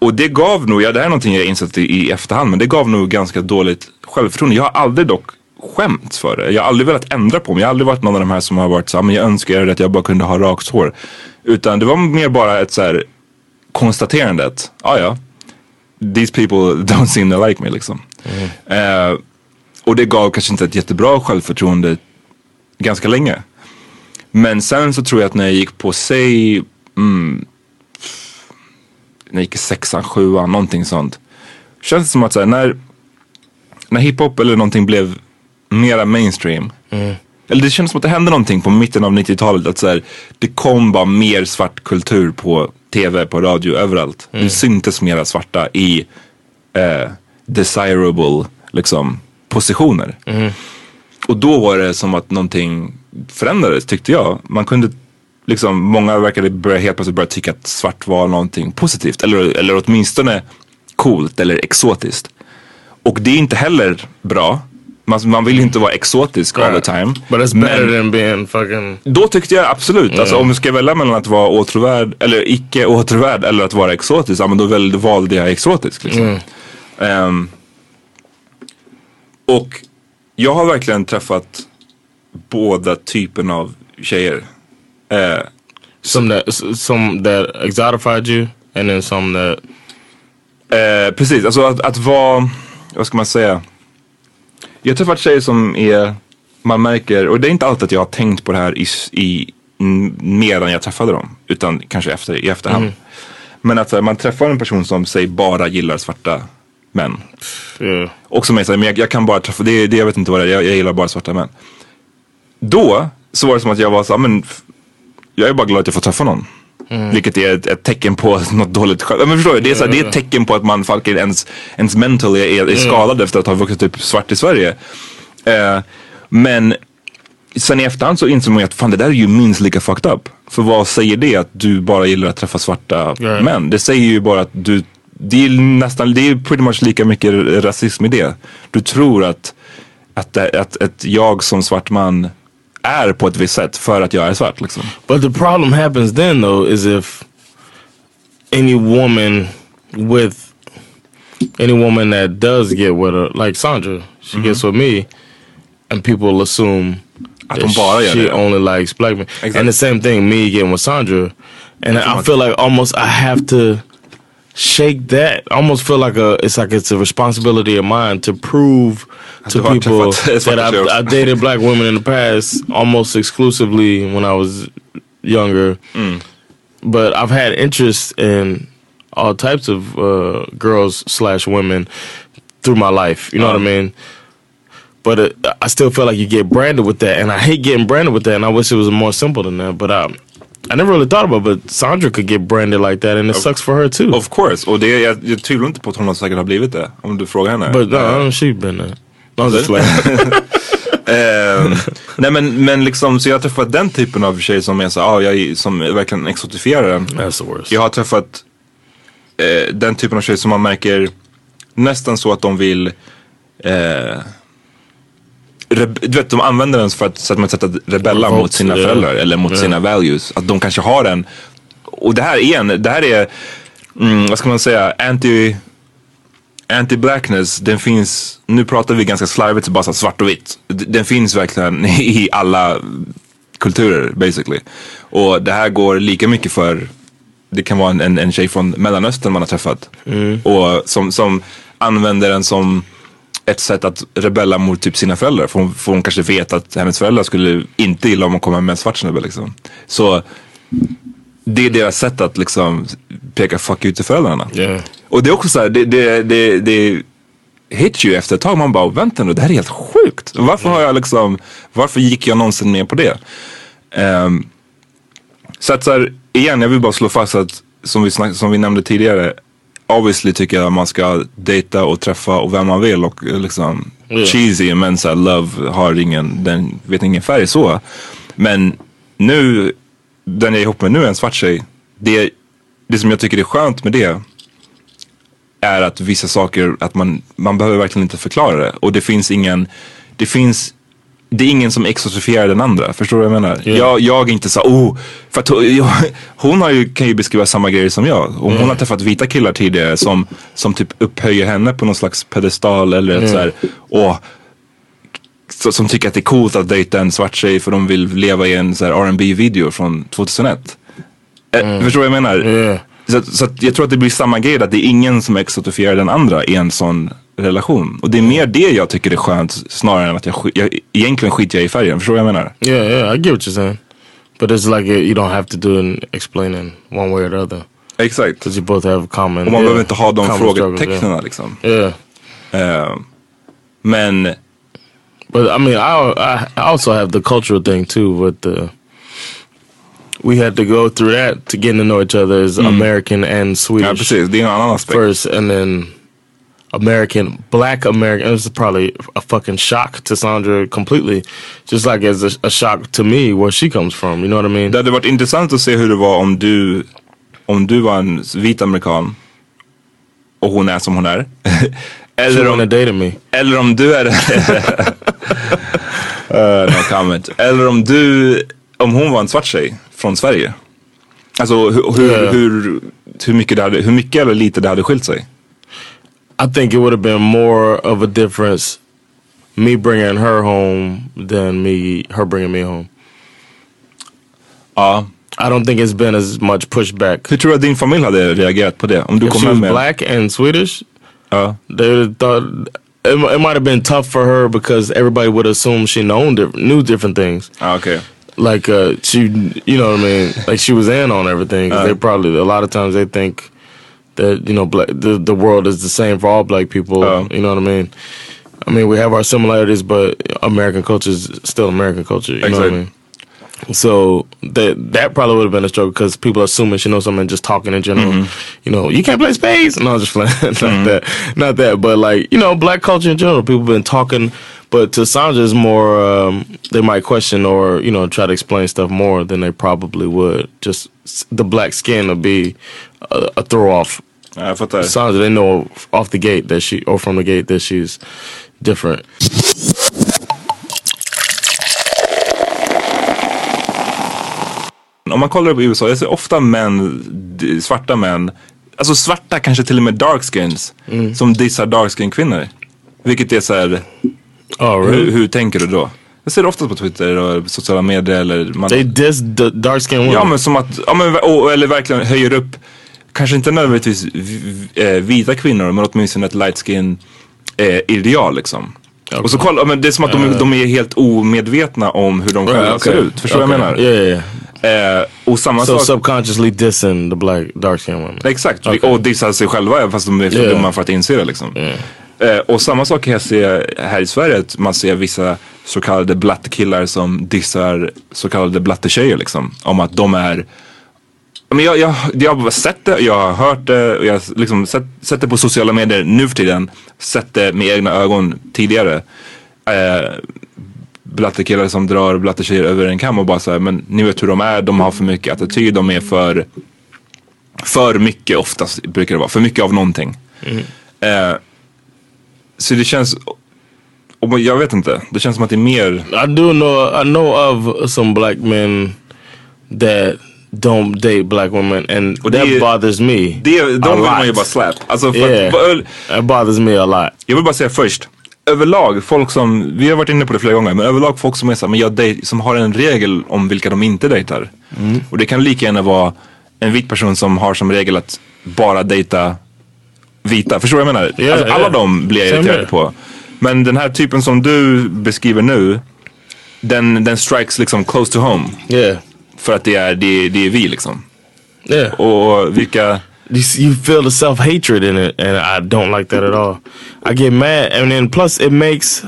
och det gav nog, ja det här är någonting jag insett i, i efterhand, men det gav nog ganska dåligt självförtroende. Jag har aldrig dock skämts för det. Jag har aldrig velat ändra på mig. Jag har aldrig varit någon av de här som har varit så men jag önskar att jag bara kunde ha rakt hår. Utan det var mer bara ett så här konstaterande att, ah, ja, these people don't seem to like me liksom. Eh, och det gav kanske inte ett jättebra självförtroende ganska länge. Men sen så tror jag att när jag gick på, säg, mm, när jag gick i sexan, sjuan, någonting sånt. Känns det som att så här, när, när hiphop eller någonting blev mera mainstream. Eller det kändes som att det hände någonting på mitten av 90-talet. Att så här, det kom bara mer svart kultur på tv, på radio, överallt. Det syntes mera svarta i eh, desirable liksom, positioner. Och då var det som att någonting förändrades tyckte jag. Man kunde liksom, många verkade börja, helt plötsligt börja tycka att svart var någonting positivt. Eller, eller åtminstone coolt eller exotiskt. Och det är inte heller bra. Man, man vill ju inte vara exotisk all the time. But it's better than being fucking... Då tyckte jag absolut, alltså om du ska välja mellan att vara åtråvärd eller icke åtråvärd eller att vara exotisk, ja men då väl, valde jag exotisk liksom. Ehm, och jag har verkligen träffat båda typen av tjejer. Eh, Some that, some that exotified you and then some that... Eh, precis, alltså att, att vara, vad ska man säga? Jag har träffat tjejer som är, man märker, och det är inte alltid att jag har tänkt på det här i, i medan jag träffade dem. Utan kanske efter, i efterhand. Men att man träffar en person som säger bara gillar svarta män. Yeah. Som är såhär, men jag, jag kan bara träffa, det, det, jag vet inte vad det är, jag, jag gillar bara svarta män. Då så var det som att jag var så, här, men jag är bara glad att jag får träffa någon. Vilket är ett, ett tecken på något dåligt själv. Men förstår du? Det är, så här, det är ett tecken på att man faktiskt ens, ens mental är, är, är skadad efter att ha vuxit upp svart i Sverige. Eh, men sen i efterhand så insåg man att fan det där är ju minst lika fucked up. För vad säger det att du bara gillar att träffa svarta Ja. män? Det säger ju bara att du, det är nästan, det är pretty much lika mycket rasism i det. Du tror att, att, att ett jag som svart man är på ett visst sätt för att jag är svart liksom. But the problem happens then though is if any woman with any woman that does get with her, like Sandra, she gets with me, and people assume Att that hon bara gör she det. only likes black men. Exactly. And the same thing, me getting with Sandra, and I feel like almost I have to shake that. I almost feel like a it's like it's a responsibility of mine to prove to people that I've, tjejer I dated black women in the past almost exclusively when I was younger. But I've had interest in all types of uh, girls slash women through my life. You know what I mean? But uh, I still feel like you get branded with that, and I hate getting branded with that. And I wish it was more simple than that. But um, I never really thought about. it, But Sandra could get branded like that, and it sucks for her too. Of course, och det, jag, jag tvivlar inte på att hon säkert har blivit det. Om du frågar henne. But no, she's been there. I'm just Ehm, nej men, men liksom, så jag har träffat den typen av tjej som är så, ah, jag, som verkligen exotifierar den. that's the worst. Jag har träffat eh, den typen av tjejer som man märker nästan så att de vill eh, du vet, de använder den för att, så att man sätter rebella Revolt, mot sina ja. föräldrar eller mot Ja. sina values. Att de kanske har en, och det här är en, det här är, mm, vad ska man säga, anti Anti-blackness, den finns, nu pratar vi ganska slarvigt så bara så svart och vitt. Den finns verkligen i alla kulturer basically. Och det här går lika mycket för, det kan vara en, en, en tjej från Mellanöstern man har träffat. Och som, som använder den som ett sätt att rebella mot typ sina föräldrar. För hon, för hon kanske vet att hennes föräldrar skulle inte gilla om hon kommer med en svart snubbe liksom. Så det är deras sätt att liksom peka fuck you till föräldrarna. Yeah. Och det är också så här, det, det, det, det hits ju efter ett tag. Man bara, vänta nu, det här är helt sjukt. Varför har jag liksom, varför gick jag någonsin med på det? Ehm, så att så här, igen, jag vill bara slå fast att som vi, snack, som vi nämnde tidigare, obviously tycker jag att man ska dejta och träffa och vem man vill och eh, liksom Ja. cheesy men så love har ingen, den vet ingen färg så. Men nu, den jag är ihop med nu är en svart tjej. Det, det som jag tycker är skönt med det är att vissa saker, att man, man behöver verkligen inte förklara det. Och det finns ingen, det finns det är ingen som exotifierar den andra. Förstår du vad jag menar? Jag, jag är inte så, oh, för att hon, jag, hon har ju, kan ju beskriva samma grejer som jag. Och hon har träffat vita killar tidigare som, som typ upphöjer henne på någon slags pedestal eller ett så här, åh, så, som tycker att det är coolt att dejta en svart tjej för de vill leva i en R&B video från 2001. Eh, Förstår du vad jag menar? Yeah. Så, så jag tror att det blir samma grej, att det är ingen som exotifierar den andra i en sån relation. Och det är mer det jag tycker är skönt snarare än att jag, jag egentligen skiter jag i färgen. Förstår du vad jag menar? Yeah, yeah, I get what you're saying. But it's like uh, you don't have to do an explaining one way or the other. Exakt. Because you both have common. Och man yeah, behöver inte ha de frågetecknen struggles, liksom. Yeah. yeah. Eh, men But I mean, I I also have the cultural thing too. With the we had to go through that to getting to know each other as American and ja, Swedish precis, det är en annan aspekt. first, and then American, Black American. It was probably a fucking shock to Sandra completely, just like as a, a shock to me where she comes from. You know what I mean? Det hade varit intressant att se hur det var om du, om du var en vit amerikan och hon är som hon är. Eller, om, date me. eller om du är uh, No comment. Eller om du, om hon var en svart tjej från Sverige. Alltså hur, hur, Ja. hur, hur, mycket det hade, hur mycket eller lite det hade skilt sig. I think it would have been more of a difference me bringing her home than me her bringing me home. Ja. I don't think it's been as much pushback. Hur tror du att din familj hade reagerat på det? Om du If kom she hem was med... black and Swedish, Ja. they thought it, mi- it might have been tough for her because everybody would assume she known diff- knew different things. Ah, Okej. Like uh, she, you know what I mean? Like she was in on everything. 'cause uh. they probably a lot of times they think that you know black, the the world is the same for all black people. Oh. You know what I mean? I mean we have our similarities, but American culture is still American culture. You know what I Exactly. mean? So that that probably would have been a struggle because people assuming she knows something just talking in general. You know, you can't play spades. No, just playing. not that, not that. But like you know, black culture in general, people been talking. But to Sandra is more. Um, they might question or you know try to explain stuff more than they probably would. Just the black skin will be a, a throw off. Ja, jag fattar. Sandra, they know off the gate that she or from the gate that she's different. Om man kollar på USA, jag ser ofta män, svarta män, alltså svarta kanske till och med darkskins, Mm. som dissar darkskin kvinnor. Vilket är så här, Oh, hur, hur tänker du då? Jag ser det ofta på Twitter och sociala medier eller man, They diss the dark skin women. Ja men som att, ja, men, och, eller verkligen höjer upp, kanske inte nödvändigtvis eh, vita kvinnor men åtminstone ett light skin eh, ideal liksom. Och så kolla, men det är som att de, de är helt omedvetna om hur de själva Right, ser okay. ut. Förstår du Okay. vad jag menar? Yeah, yeah. yeah. Eh, och samma So sak. subconsciously dissing the black dark skin women. Exakt, Okay. och dissar sig själva fast de är för dumma för att inse det liksom. Eh, och samma sak kan jag se här i Sverige, att man ser vissa så kallade blattekillar som dissar så kallade blattetjejer liksom. Om att de är men jag, jag, jag har sett det, jag har hört det och jag har liksom sett, sett det på sociala medier nu för tiden. Sett det med egna ögon tidigare. Eh, blattekillar som drar blattetjejer över en kam och bara så här, men ni vet hur de är, de har för mycket attityd, de är för för mycket oftast brukar det vara, för mycket av någonting. Eh, så det känns, och jag vet inte, det känns som att det är mer I do know I know of some black men that don't date black women and Och det that bothers me. det, de vill man ju bara slap. Alltså för, Yeah. för, That bothers me a lot. Jag vill bara säga först. Överlag, folk som, vi har varit inne på det flera gånger, men överlag folk som är så men jag dej, som har en regel om vilka de inte dejtar. Och det kan lika gärna vara en vit person som har som regel att bara dejta vita. Förstår du vad jag menar? Ja, alltså, alla ja. de blir jag irriterad på. Men den här typen som du beskriver nu, den, den strikes liksom close to home. Yeah. För att det är, det, det är vi liksom. Yeah. Och vilka... you, feel the self hatred in it, and I don't like that at all. I get mad, and then plus it makes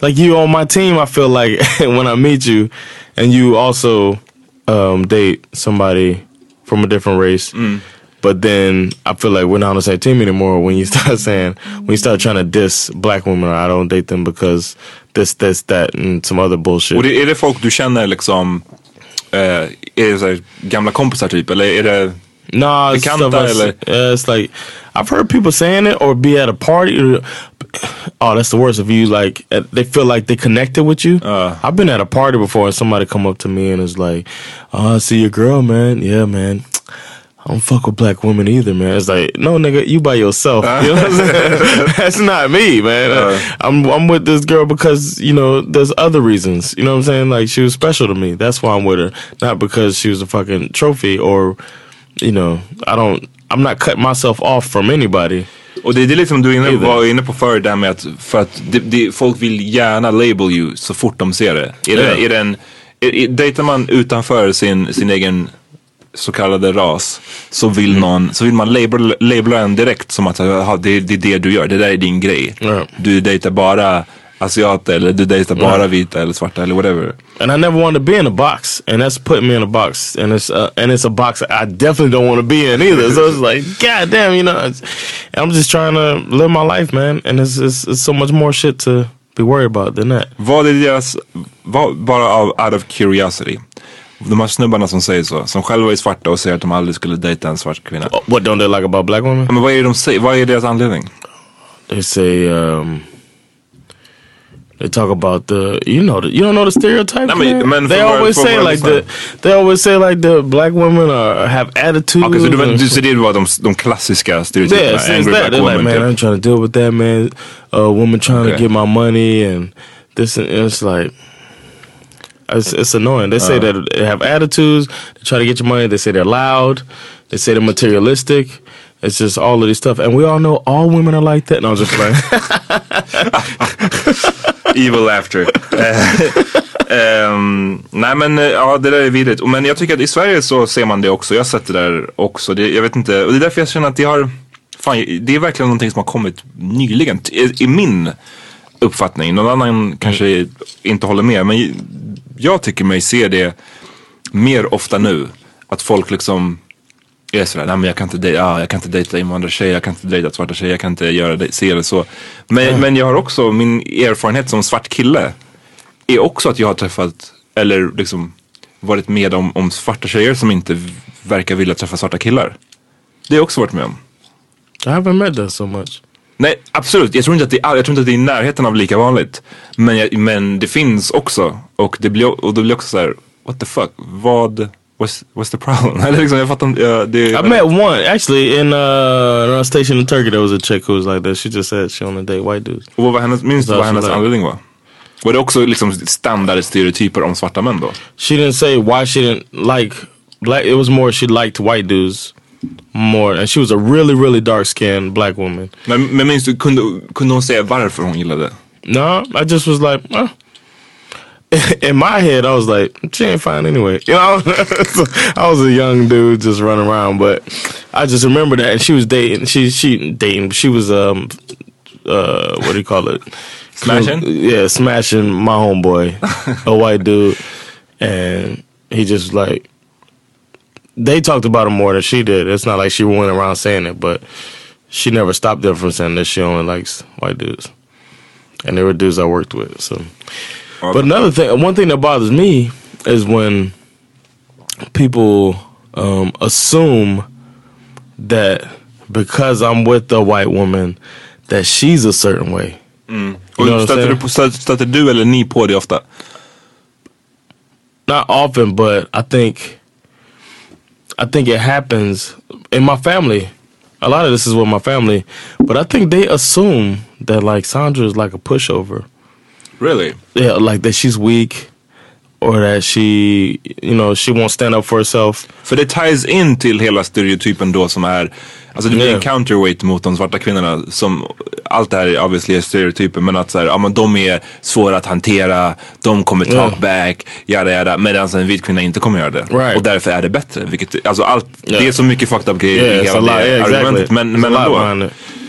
like you on my team. I feel like when I meet you, and you also um, date somebody from a different race. But then I feel like we're not on the same team anymore when you start saying when you start trying to diss black women. I don't date them because this, this, that, and some other bullshit. Och det, är det folk du känner liksom, är det så gamla kompisar typ? Eller är det... Nah, it's stuff eller- yeah, it's like I've heard people saying it or be at a party. Or, oh, that's the worst. If you like, uh, they feel like they connected with you. Uh. I've been at a party before and somebody come up to me and is like, "Oh, I see your girl, man. Yeah, man." I don't fuck with black women either, man. It's like, no, nigga, you by yourself. You know what I'm saying? That's not me, man. Uh. I'm I'm with this girl because you know there's other reasons. You know what I'm saying? Like she was special to me. That's why I'm with her, not because she was a fucking trophy or, you know, I don't. I'm not cutting myself off from anybody. Och det är det liksom du inne, var inne på förr där med att, för att det, det, folk vill gärna label you så fort de ser det. Är det, är det en, är, dejtar man utanför sin, sin egen så kallade ras så vill, Mm. någon, så vill man label, labla en direkt som att "Jaha, det, det är det du gör, det där är din grej. Ja. Du dejtar bara asiater eller du dejtar bara vita eller svarta eller whatever. And I never wanted to be in a box, and that's putting me in a box, and it's uh, and it's a box I definitely don't want to be in either. so it's like, god damn, you know, I'm just trying to live my life, man, and it's, it's it's so much more shit to be worried about than that. Vad är deras, vad, bara av, out of curiosity. De här snubbarna som säger så, som själva är svarta och säger att de aldrig skulle dejta en svart kvinna. What don't they like about black women? Men vad är de säger? Vad är deras anledning? They say um, they talk about the you know the, you don't know the stereotypes. I mean, man? men they always say like the they always say like the black women are have attitude. Okej, så du, du ser det var de, de klassiska stereotyperna? Yeah, Angry that. black They're like, woman. man, typ. I'm trying to deal with that, man. A woman trying Okay. to get my money and this, and it's like, it's, it's annoying. They say that they have attitudes. They try to get your money. They say they're loud. They say they're materialistic. It's just all of this stuff, and we all know all women are like that. No, I'm just playing. Evil laughter. Ehm, nej men eh, ja det där är vidrigt. Men jag tycker att i Sverige så ser man det också. Jag har sett det där också. Det, jag vet inte. Och det är därför jag känner att det har Fan, det är verkligen någonting som har kommit nyligen. I, i min uppfattning. Någon annan kanske inte håller med. Men jag tycker mig se det mer ofta nu. Att folk liksom är sådär, nej men jag kan inte dejta, ja, jag kan inte dejta invandrartjejer, jag kan inte dejta svarta tjejer, jag kan inte göra det, se det så. Men, men jag har också, min erfarenhet som svart kille är också att jag har träffat, eller liksom varit med om, om svarta tjejer som inte verkar vilja träffa svarta killar. Det har jag också varit med om. I haven't met that so much. Nej, absolut. Jag tror inte att det är, jag tror inte att det är i närheten av lika vanligt. Men, jag, men det finns också. Och det blir, och då blir också så här, what the fuck, vad, what's, what's the problem? Eller liksom, jag fattar ja, det I met one actually in uh, a station in Turkey. There was a chick who was like that. She just said she only date white dudes. Och vad var hennes, minns du vad hennes anledning var? Var det också liksom standard stereotyper om svarta män då? She didn't say why she didn't like black. It was more she liked white dudes more, and she was a really, really dark skinned black woman. Men, men minns du, kunde, kunde hon säga varför hon gillade? No, I just was like, uh. in my head, I was like, she ain't fine anyway. You know, I was a young dude just running around, but I just remember that, and she was dating. She she dating. She was um uh what do you call it? Smashing? Yeah, smashing my homeboy, a white dude, and he just like they talked about him more than she did. It's not like she went around saying it, but she never stopped them from saying that she only likes white dudes, and they were dudes I worked with. So, but another thing, one thing that bothers me is when people um, assume that because I'm with a white woman, that she's a certain way. Och You know stöter, du på, stöter du eller ni på det ofta? not often, but I think I think it happens in my family. A lot of this is with my family, but I think they assume that like Sandra is like a pushover. Really? Yeah, like that she's weak or that she, you know, she won't stand up for herself. För det ties in till hela stereotypen då som är Alltså det blir en counterweight mot de svarta kvinnorna som allt det här är obviously stereotyper men att så här, ja, men de är svåra att hantera, de kommer talk back, jada jada medan en vit kvinna inte kommer göra det. Right. Och därför är det bättre. Vilket, alltså allt, Yeah. Det är så mycket fucked up grejer Yeah, i hela det Yeah, exactly. argumentet. Men, There's men behind ändå.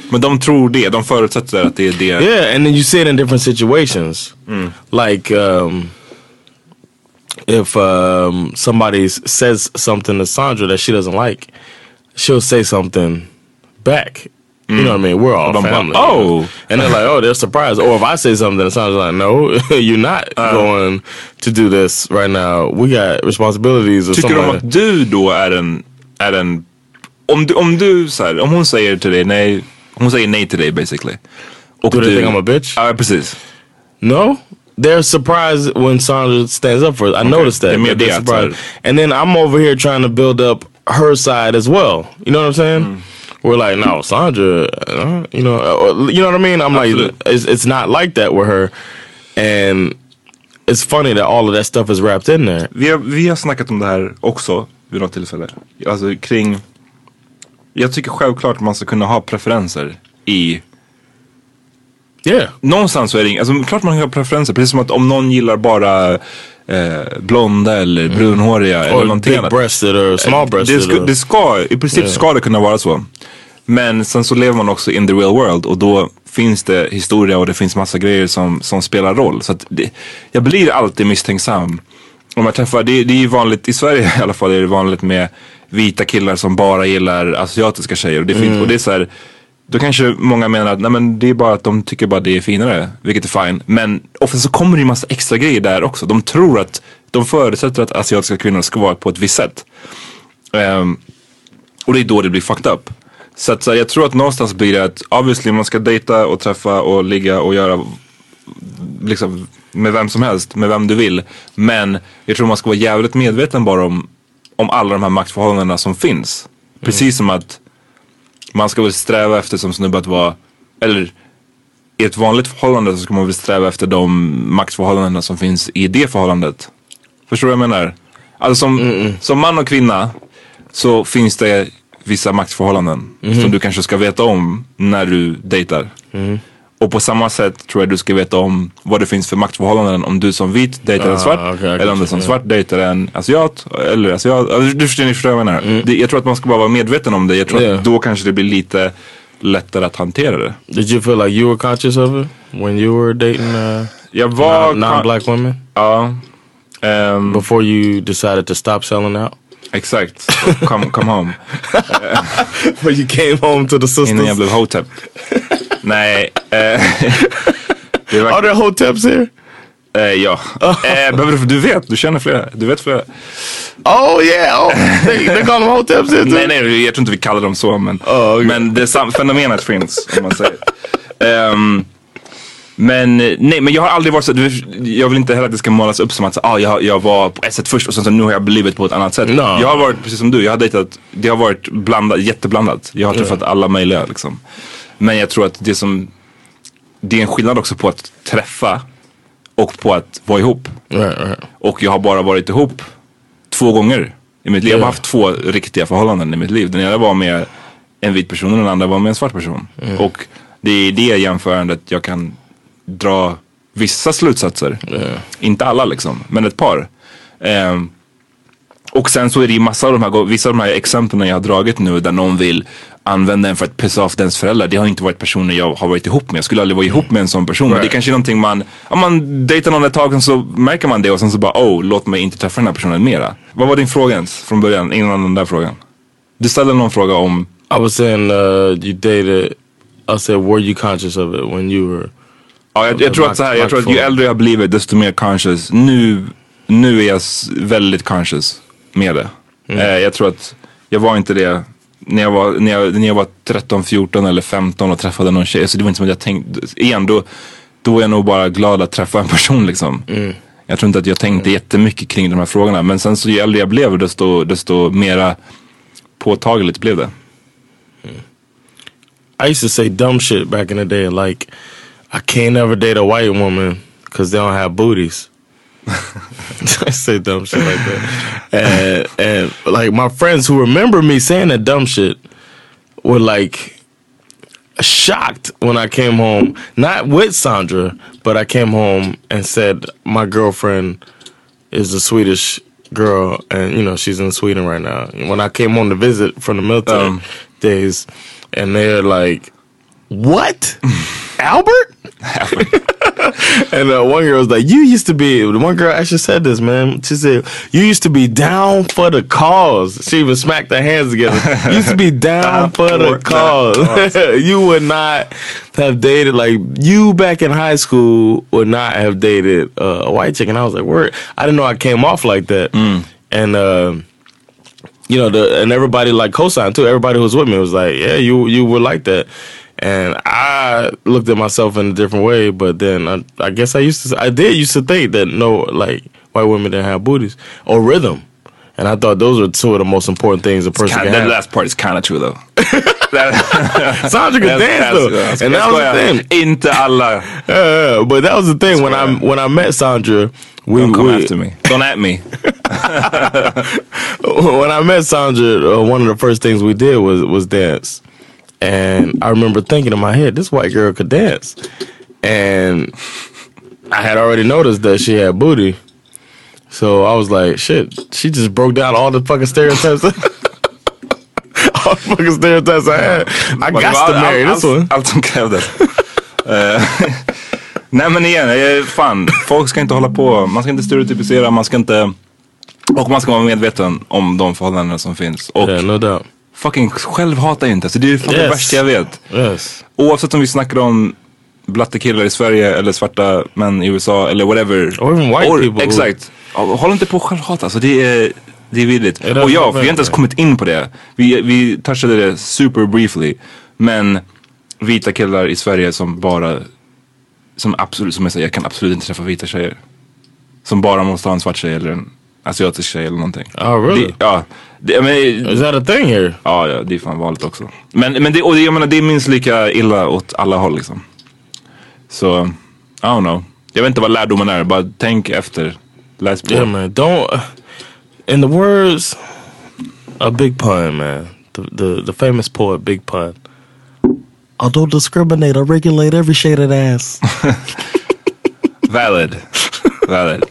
Men de tror det, de förutsätter att det är det. Yeah, and then you see it in different situations. Like um, if um, somebody says something to Sandra that she doesn't like, she'll say something back. You know what I mean? We're all family. "Oh." and they're like, oh, they're surprised. Or if I say something, and sounds like, no, you're not going to do this right now. We got responsibilities or Tycker something. de like att du då är en, är en om du, om du så här, om hon säger till dig nej, hon säger nej till dig basically. Och Do they think I'm a bitch? Ja precis. No, they're surprised when Sandra stands up for it. I noticed that. They're surprised. And then I'm over here trying to build up her side as well. You know what I'm saying? We're like, no, Sandra, uh, you know, uh, you know what I mean? I'm like, Absolutely. it's, it's not like that with her. And it's funny that all of that stuff is wrapped in there. Vi har, vi har snackat om det här också vid något tillfälle. Alltså kring, jag tycker självklart att man ska kunna ha preferenser i Yeah. Någonstans så är det ing- alltså klart man kan ha preferenser. Precis som att om någon gillar bara eh, blonda eller brunhåriga eller Or någonting big annat. breasted or small Det breasted. ska, det ska, i princip ska det kunna vara så. Men sen så lever man också in the real world och då finns det historia och det finns massa grejer som, som spelar roll. Så det, jag blir alltid misstänksam. Om jag träffar, det, det är ju vanligt, i Sverige i alla fall är det vanligt med vita killar som bara gillar asiatiska tjejer. Och det, finns, och det är så här, då kanske många menar att nej, men det är bara att de tycker bara det är finare, vilket är fine. Men ofta så kommer det ju massa extra grejer där också. De tror att, de förutsätter att asiatiska kvinnor ska vara på ett visst sätt. Ehm, och det är då det blir fucked up. Så att så jag tror att någonstans blir det att obviously man ska dejta och träffa och ligga och göra liksom med vem som helst, med vem du vill. Men jag tror man ska vara jävligt medveten bara om, om alla de här maktförhållandena som finns. Precis som att man ska väl sträva efter som snubbe att vara, eller i ett vanligt förhållande så ska man väl sträva efter de maktförhållandena som finns i det förhållandet. Förstår du vad jag menar? Alltså som, som man och kvinna så finns det vissa maktförhållanden som du kanske ska veta om när du dejtar. Och på samma sätt tror jag du ska veta om vad det finns för maktförhållanden om du som vit dejtar en Ah, svart okej, eller om du som svart dejtar en asiat eller asiat. Alltså, Du förstår, ni förstår vad jag menar. Det, jag tror att man ska bara vara medveten om det. Jag tror Yeah. att då kanske det blir lite lättare att hantera det. Did you feel like you were conscious of it when you were dating uh, Jag var... non- non-black women? Ja. Ehm, Before you decided to stop selling out? exakt. Come, come home. When you came home to the sisters? Innan jag blev hotep. Nej. eh, det var, Are there hoteps here? eh, ja. Eh, behöver du, du vet, du känner flera. Du vet flera. Oh yeah, oh, they, they call them hoteps here? Nej, nej, jag tror inte vi kallar dem så. Men, Oh, okay. men det sam- fenomenet finns. Om man säger. Ehm, men nej, men jag har aldrig varit så, du, jag vill inte heller att det ska målas upp som att ah, jag, jag var på ett sätt först och sen så nu har jag blivit på ett annat sätt. No. Jag har varit precis som du, jag har dejtat, det har varit blandat, jätteblandat. Jag har träffat alla möjliga liksom. Men jag tror att det som, det är en skillnad också på att träffa och på att vara ihop. Right. Och jag har bara varit ihop två gånger i mitt liv. Jag har haft två riktiga förhållanden i mitt liv. Den ena var med en vit person och den andra var med en svart person. Och det är i det jämförandet jag kan dra vissa slutsatser. Inte alla liksom, men ett par. Ehm, och sen så är det ju massa av de här, vissa av de här exemplen jag har dragit nu där någon vill använda en för att pissa off dens föräldrar. Det har inte varit personer jag har varit ihop med. Jag skulle aldrig vara ihop med en sån person. Men det Right. kanske är någonting man, om man dejtar någon ett tag så märker man det och sen så bara oh, låt mig inte träffa den här personen mera. Vad var din fråga ens från början innan den där frågan? Du ställde någon fråga om, I was saying uh, you dated. I said, were you conscious of it when you were? ja jag, jag tror att så här, jag tror att ju äldre jag har blivit desto mer conscious. Nu, nu är jag väldigt conscious med det. Eh, jag tror att jag var inte det när jag var, när jag, när jag var 13, 14 eller 15 och träffade någon tjej. Så det var inte som att jag tänkte, igen då, då var jag nog bara glad att träffa en person liksom. Jag tror inte att jag tänkte jättemycket kring de här frågorna. Men sen så ju äldre jag blev desto, desto mera påtagligt blev det. I used to say dumb shit back in the day, like I can't ever date a white woman because they don't have booties. I say dumb shit like that, and and like my friends who remember me saying that dumb shit were like shocked when I came home, not with Sandra, but I came home and said my girlfriend is a Swedish girl, and you know she's in Sweden right now. When I came home to visit from the military Um. days, and they're like, "What, Albert?" and uh, one girl was like, "You used to be." The one girl actually said this, man. She said, "You used to be down for the cause." She even smacked her hands together. You used to be down for the cause. you would not have dated like you back in high school would not have dated uh, a white chick. And I was like, "Word!" I didn't know I came off like that. And uh, you know, the and everybody like co-signed too. Everybody who was with me was like, "Yeah, you you were like that." And I looked at myself in a different way, but then I, I guess I used to, I did used to think that no, like white women didn't have booties or rhythm, and I thought those were two of the most important things a person Kind, can that have. last part is kind of true though. That- Sandra could That's- dance that's- though, ska- and jag that was the thing. Into Allah. Yeah, but that was the thing when I when I met Sandra. We, Don't come we- after me. Don't at me. when I met Sandra, uh, one of the first things we did was was dance, and I remember thinking in my head, this white girl could dance, and I had already noticed that she had booty, so I was like, shit, she just broke down all the fucking stereotypes. all the fucking stereotypes I had. I got to marry allt- this one. Allt som krävdes. Eh, Nej men igen, fan. Folk ska inte hålla på. Man ska inte stereotypisera. Man ska inte... Och man ska vara medveten om de förhållanden som finns. Och Yeah, no doubt. Fucking självhata inte. Så det är fan det Yes. värsta jag vet. Yes. Oavsett om vi snackar om blattekillar i Sverige eller svarta män i USA eller whatever. Or even white people. Exakt. Håll inte på att självhata. Alltså det är, det är vidrigt. Är det Och ja, vi har inte ens kommit in på det. Vi, vi touchade det super briefly. Men vita killar i Sverige som bara, som absolut, som jag säger, jag kan absolut inte träffa vita tjejer. Som bara måste ha en svart tjej eller en asiatisk tjej eller någonting. Oh, really? Det, ja. Det, men, Is that a thing here? Ja, ja, det är fan vanligt också. Men, men det, och det, jag menar, det är minst lika illa åt alla håll liksom. Så, I don't know. Jag vet inte vad lärdomen är, bara tänk efter. Läs på. Yeah, man. Don't. In the words of Big Pun, man, the, the the famous poet Big Pun. I don't discriminate. I regulate every shade of ass. Valid. Valid.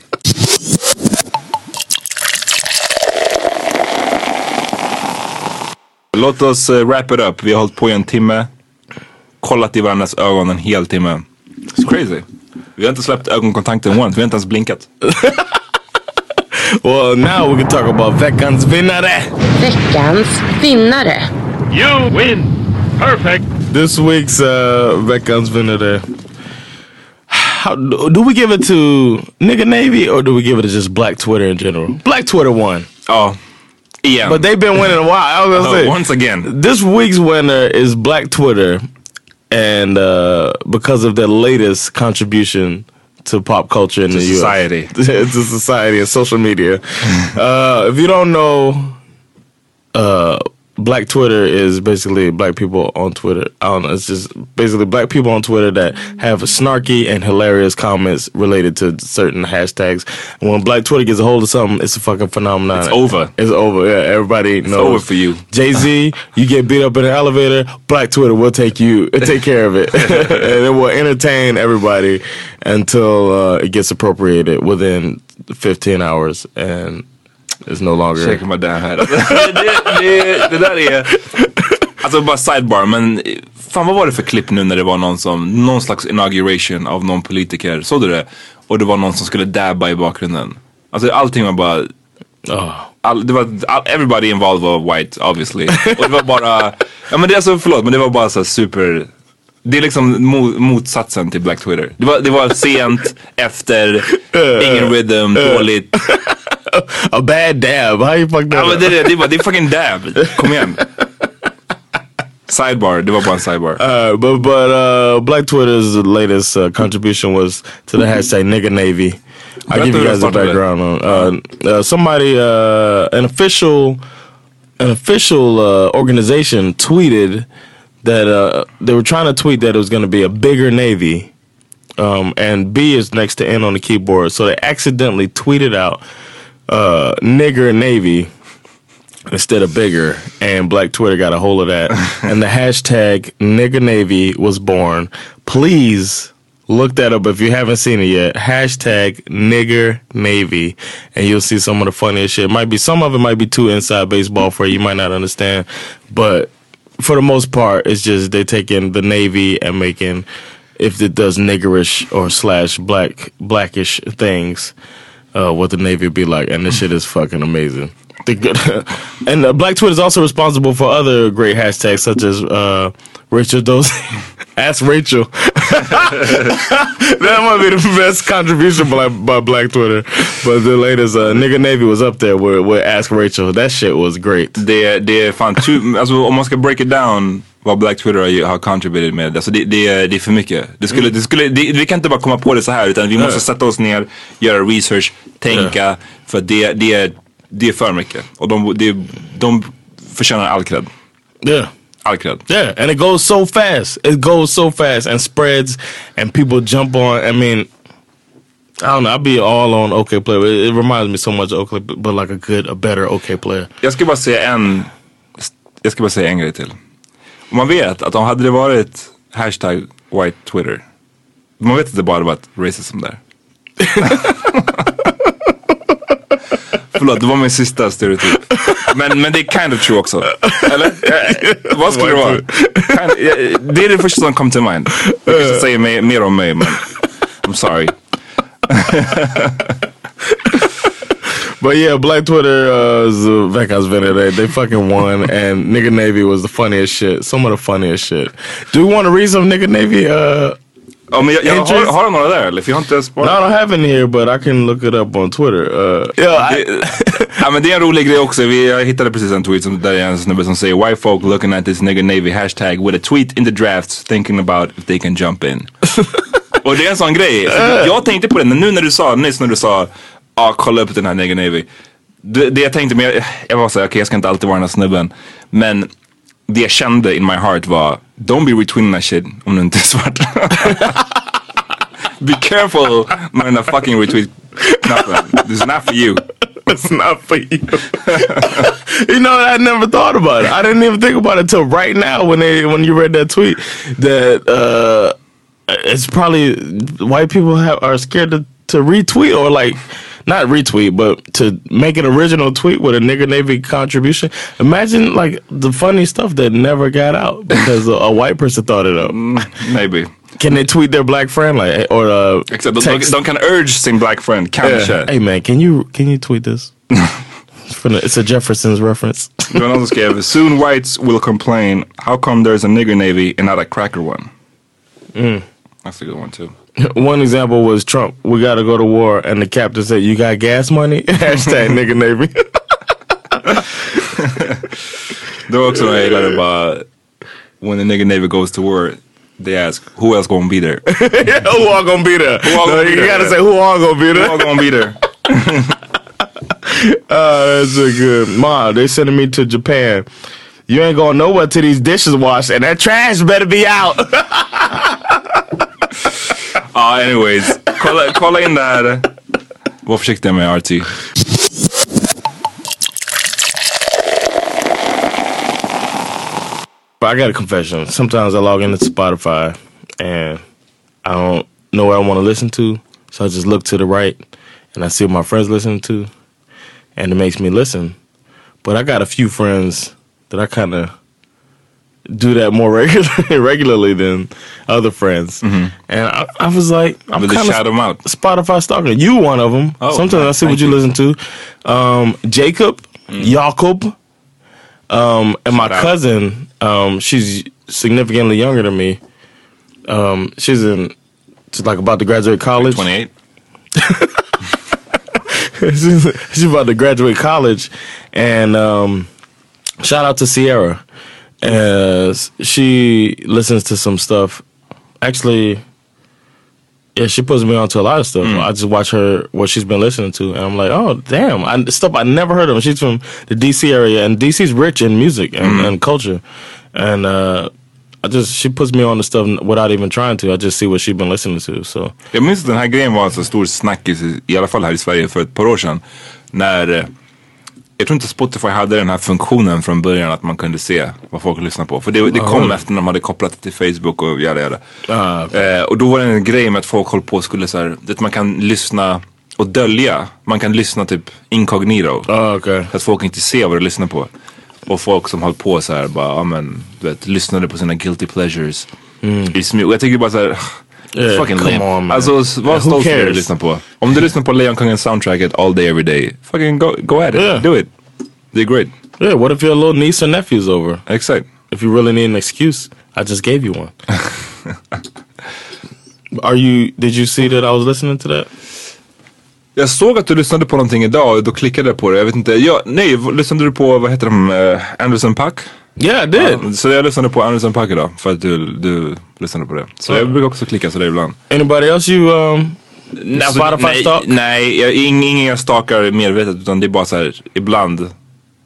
Låt oss uh, wrap it up. Vi har hållit på i en timme. Kollat i varandras ögon en hel timme. It's crazy. Vi har inte släppt ögonkontakten once. Vi har inte ens blinkat. well, now we can talk about veckans vinnare. Veckans vinnare. You win. Perfect. This week's uh, veckans vinnare. How, do we give it to Nigga Navy or do we give it to just Black Twitter in general? Black Twitter won, Ja. Igen. but they've been winning a while. I was gonna Uh, say once again. this week's winner is Black Twitter, and uh, because of their latest contribution to pop culture in To the US. society. to society and social media. uh, if you don't know, uh, Black Twitter is basically black people on Twitter. I don't know. It's just basically black people on Twitter that have snarky and hilarious comments related to certain hashtags. And when Black Twitter gets a hold of something, it's a fucking phenomenon. It's over. It's over. Yeah, everybody knows. over for you. Jay Z, you get beat up in an elevator. Black Twitter will take you, take care of it, and it will entertain everybody until uh, it gets appropriated within 15 hours, and it's no longer. Shaking my damn head. det, det, det där är... Alltså bara sidebar, men fan vad var det för klipp nu när det var någon som, någon slags inauguration av någon politiker, såg du det? Och det var någon som skulle dabba i bakgrunden. Alltså allting var bara, Oh. all, det var, all, everybody involved var white obviously. Och det var bara, ja men det är alltså förlåt men det var bara så super det är liksom mo, motsatsen till Black Twitter. Det var, det var sent, efter, ingen rhythm, dåligt. A bad dab. How you fuck that? Ja men det, är det, det, är bara, det är fucking dab. Kom igen. Sidebar, det var bara en sidebar. Uh, but but uh, Black Twitter's latest uh, contribution was to the hashtag Nigga Navy. I'll give you guys a background on uh, uh, somebody uh, an official an official uh, organization tweeted that uh, they were trying to tweet that it was going to be a bigger Navy. Um, and B is next to N on the keyboard, so they accidentally tweeted out uh, "nigger Navy," instead of bigger, and Black Twitter got a hold of that, and the hashtag Nigga Navy was born. Please look that up if you haven't seen it yet. Hashtag Nigger Navy, and you'll see some of the funniest shit. Might be some of it might be too inside baseball for you. You might not understand, but for the most part, it's just they're taking the Navy and making if it does niggerish or slash black blackish things, uh, what the Navy would be like, and this shit is fucking amazing. And uh, Black Twitter is also responsible for other great hashtags such as uh, Rachel Dozy. Ask Rachel. that might be the best contribution by, by Black Twitter. But the latest uh, Nigga Navy was up there with, with Ask Rachel. That shit was great. Det, det är fan, tu, alltså om man ska break it down vad Black Twitter har, contributed med. Alltså det, det, är, det är för mycket. Det skulle, det skulle, det, vi kan inte bara komma på det så här utan vi måste sätta oss ner, göra research, tänka. För det, det, är, det är för mycket. Och de, det, de förtjänar all cred. Yeah. All cred. Yeah, and it goes so fast. It goes so fast and spreads, and people jump on. I mean, I don't know. I'll be all on OK Player. It, it reminds me so much of OK, but like a good, a better OK Player. Jag ska bara säga en, jag ska bara säga en grej till. Man vet att om hade det varit hashtag white Twitter. Man vet att det bara varit racism där. Förlåt, det var min sista stereotyp. Men, men det är kind of true också. Eller? Eh, vad skulle det vara? Kind det är det första som kom till mind. Det kanske säger mer, mer om mig men I'm sorry. But yeah, Black Twitter uh, is uh, veckans vänner. They, they fucking won, and Nigga Navy was the funniest shit. Some of the funniest shit. Do you want to read some Nigga Navy? Uh, Ja, men jag, jag, Entries? har, har du några där eller? För jag har inte ens no, I don't have any here, but I can look it up on Twitter. Uh, yeah, I, Det, ja, men det är en rolig grej också. Vi, jag hittade precis en tweet som, där är en snubbe som säger White folk looking at this nigga navy hashtag with a tweet in the drafts thinking about if they can jump in. Och det är en sån grej. Jag tänkte på det nu när du sa, nyss när du sa ah, kolla upp den här nigga navy. Det, det jag tänkte, men jag, jag var såhär, okej jag ska inte alltid vara den här snubben. Men det jag kände in my heart var, don't be retweeting that shit om du inte är svart. Be careful med den fucking retweet-knappen. Is not for you. it's not for you. you know, I never thought about it. I didn't even think about it till right now when they when you read that tweet. That uh, it's probably white people have, are scared to, to retweet or like not retweet, but to make an original tweet with a nigger navy contribution. Imagine like the funny stuff that never got out because a, a white person thought it up. Maybe. Can they tweet their black friend like or uh, Except de, text? de kan urge sin black friend, kanske. Yeah. Hey man, can you can you tweet this? It's the- it's a Jefferson's reference. Det var någon skrev, soon whites will complain, how come there's a nigger navy and not a cracker one? That's a good one too. One example was Trump. We got to go to war, and the captain said, "You got gas money?" Hashtag nigga navy. Det var också någon jag gillade bara, when the nigger navy goes to war, they ask, who else gonna be there? who all gonna be there? Who all no, you there? gotta say who all gonna be there? Who all gonna be there? Oh, that's a good. Ma, they sending me to Japan. You ain't gonna know nowhere till these dishes washed, and that trash better be out. Ja, anyways. Kolla, kolla in där. Var försiktiga med RT. I got a confession. Sometimes I log into Spotify and I don't know what I want to listen to, so I just look to the right and I see what my friends listen to, and it makes me listen. But I got a few friends that I kind of do that more regularly regularly than other friends, and I, I was like, I'm kind shout them out? Spotify stalker. You one of them. Oh, Sometimes I see what you, you. listen to. Um, Jacob, Jacob, um, and my Shout cousin. Um, she's significantly younger than me. Um, she's in, she's like about to graduate college. 28? she's, she's about to graduate college, and um, shout out to Sierra. As she listens to some stuff. Actually, yeah, she puts me onto a lot of stuff. I just watch her what she's been listening to, and I'm like, oh damn, I, stuff I never heard of. She's from the DC area, and DC's rich in music and, and culture, and uh, I just she puts me on the stuff without even trying to. I just see what she's been listening to. So Jag minns att den här grejen var en så stor snackis, i, i alla fall här i Sverige för ett par år sedan. När, eh, jag tror inte Spotify hade den här funktionen från början att man kunde se vad folk lyssnar på. För det, det kom efter när de hade kopplat det till Facebook och jada jada. Ah, eh, och då var det en grej med att folk höll på och skulle så här, att man kan lyssna och dölja. Man kan lyssna typ incognito. Ah, okay. Så att folk inte ser vad du lyssnar på. Och folk som höll på så här bara, ja men du vet, lyssnade på sina guilty pleasures. I smyg. Och jag tycker bara så här. Yeah, fucking come lame. on, man. Alltså Who stolt det du cares? lyssnar på. Om du lyssnar på Lejonkungen soundtracket all day every day. Fucking go, go at it. Yeah. Do it. Det är great. Yeah, what if your little niece or nephew's over? Exakt. If you really need an excuse, I just gave you one. Are you? Did you see that I was listening to that? Jag såg att du lyssnade på någonting idag och då klickade jag på det. Jag vet inte. Ja, nej, lyssnade du på, vad heter de, uh, Anderson Pack? Yeah, I did. Ja, så jag lyssnade på Anderson Pack idag för att du, du lyssnade på det. Så jag brukar också klicka sådär ibland. Anybody else you um? Spotify nej? Nej, jag, ing, ingen jag stalkar medvetet utan det är bara så här ibland.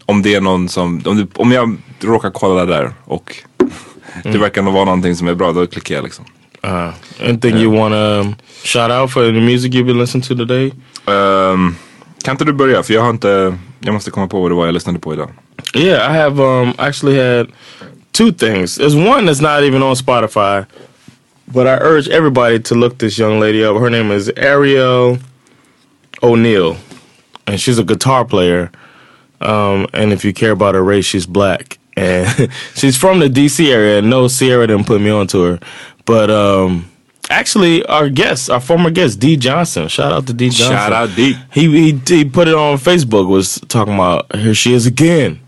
Om det är någon som, om, du, om jag råkar kolla där och det verkar vara någonting som är bra, då klickar jag liksom. Uh, anything you wanna um, shout out for the music you've been listening to today? Ehm, kan inte du börja? För jag har inte, jag måste komma på vad det var jag lyssnade på idag. Yeah, I have um actually had two things. There's one that's not even on Spotify, but I urge everybody to look this young lady up. Her name is Ariel O'Neill, and she's a guitar player. Um, and if you care about her race, she's black, and she's from the DC area. No, Sierra didn't put me onto her, but um. Actually, our guest, our former guest, D Johnson. Shout out to D Johnson. Shout out D. He, he he put it on Facebook. Was talking about here she is again.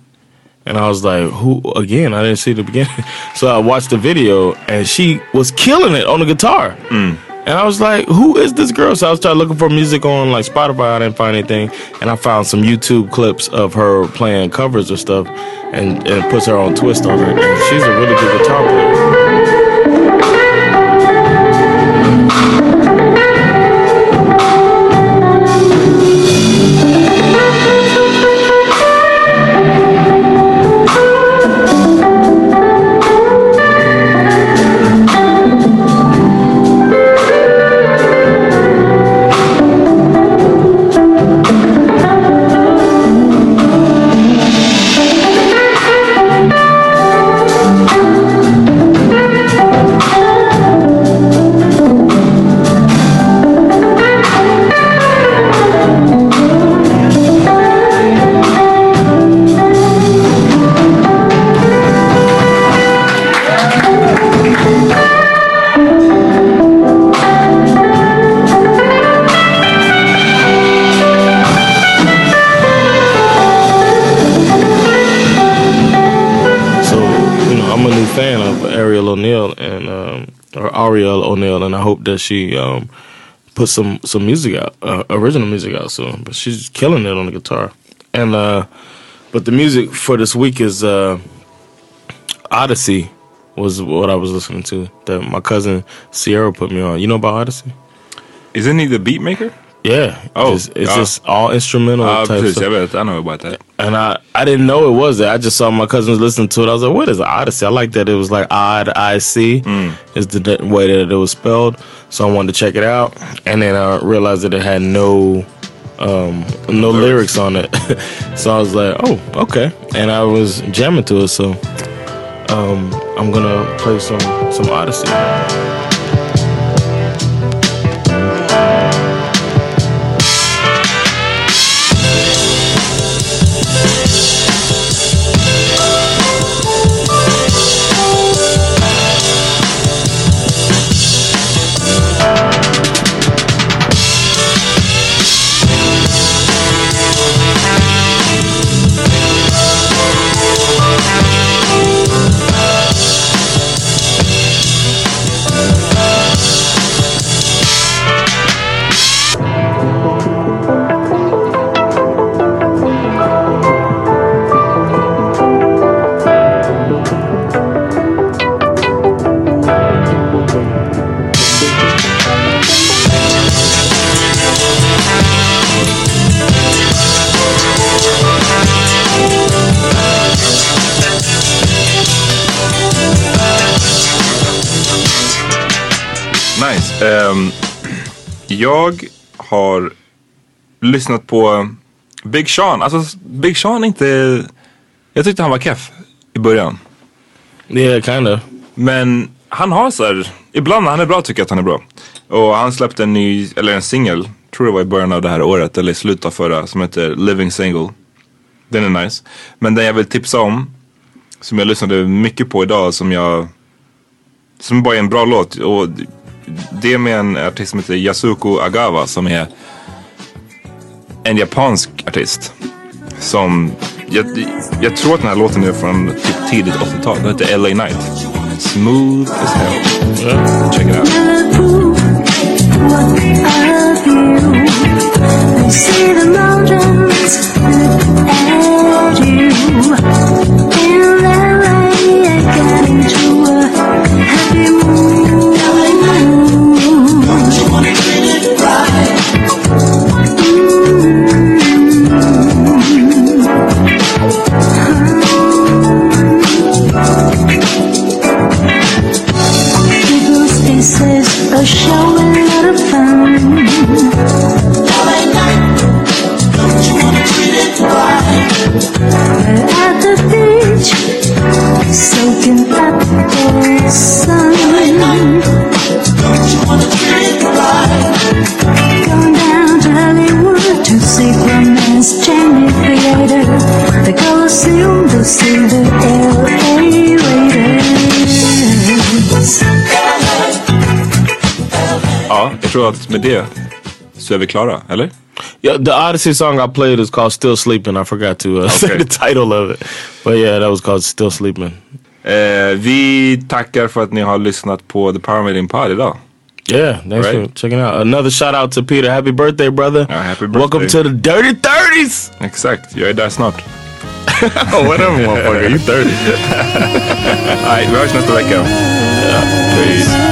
And I was like, who again? I didn't see the beginning. So I watched the video and she was killing it on the guitar. Mm. And I was like, who is this girl? So I was trying looking for music on like Spotify. I didn't find anything. And I found some YouTube clips of her playing covers or stuff and, and it puts her on twist on it. And she's a really good guitar player. Hope that she um, some some music out, uh, original music out soon. But she's killing it on the guitar. And uh, but the music for this week is uh, Odyssey was what I was listening to that my cousin Sierra put me on. You know about Odyssey? Isn't he the beat maker? Yeah. Oh, it's, it's yeah. just all instrumental Ja, type stuff. I know about that. And I, I didn't know it was that. I just saw my cousins listening to it. I was like, what is Odyssey? I like that it was like odd, I I C is the way that it was spelled. So I wanted to check it out. And then I realized that it had no um, no lyrics on it. so I was like, oh, okay. And I was jamming to it. So um, I'm going to play some, some Odyssey. Jag har lyssnat på Big Sean, alltså Big Sean är inte... Jag tyckte han var keff i början. Yeah, kind of. Men han har så här, ibland när han är bra tycker jag att han är bra. Och han släppte en ny, eller en singel, tror det var i början av det här året eller i slutet av förra, som heter Living Single. Den är nice. Men den jag vill tipsa om, som jag lyssnade mycket på idag, som jag, som bara är en bra låt. Och det är med en artist som heter Yasuko Agawa som är en japansk artist. Som, jag, jag tror att den här låten är från typ tidigt 80-tal. Den heter LA Night. Smooth as hell. Check it out. Tror att med det så är vi klara, eller? Yeah, the Odyssey song I played is called "Still Sleeping." I forgot to uh, say Okay. the title of it, but yeah, that was called "Still Sleeping." Eh, vi tackar för att ni har lyssnat på The Power Meeting Pod idag. Yeah, thanks Right. for checking out. Another shout out to Peter. Happy birthday, brother! Ja, happy Welcome birthday. to the Dirty Thirties. Exakt, jag är där snart. oh, whatever, motherfucker. You thirty? Nej, vi hörs nästa vecka. Peace.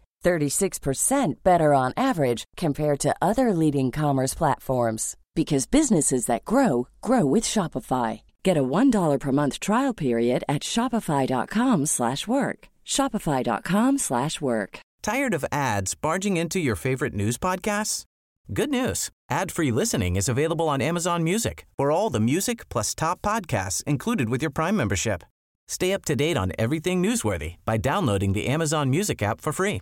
36% better on average compared to other leading commerce platforms because businesses that grow grow with Shopify. Get a $1 per month trial period at shopify.com/work. shopify.com/work. Tired of ads barging into your favorite news podcasts? Good news. Ad-free listening is available on Amazon Music. For all the music plus top podcasts included with your Prime membership. Stay up to date on everything newsworthy by downloading the Amazon Music app for free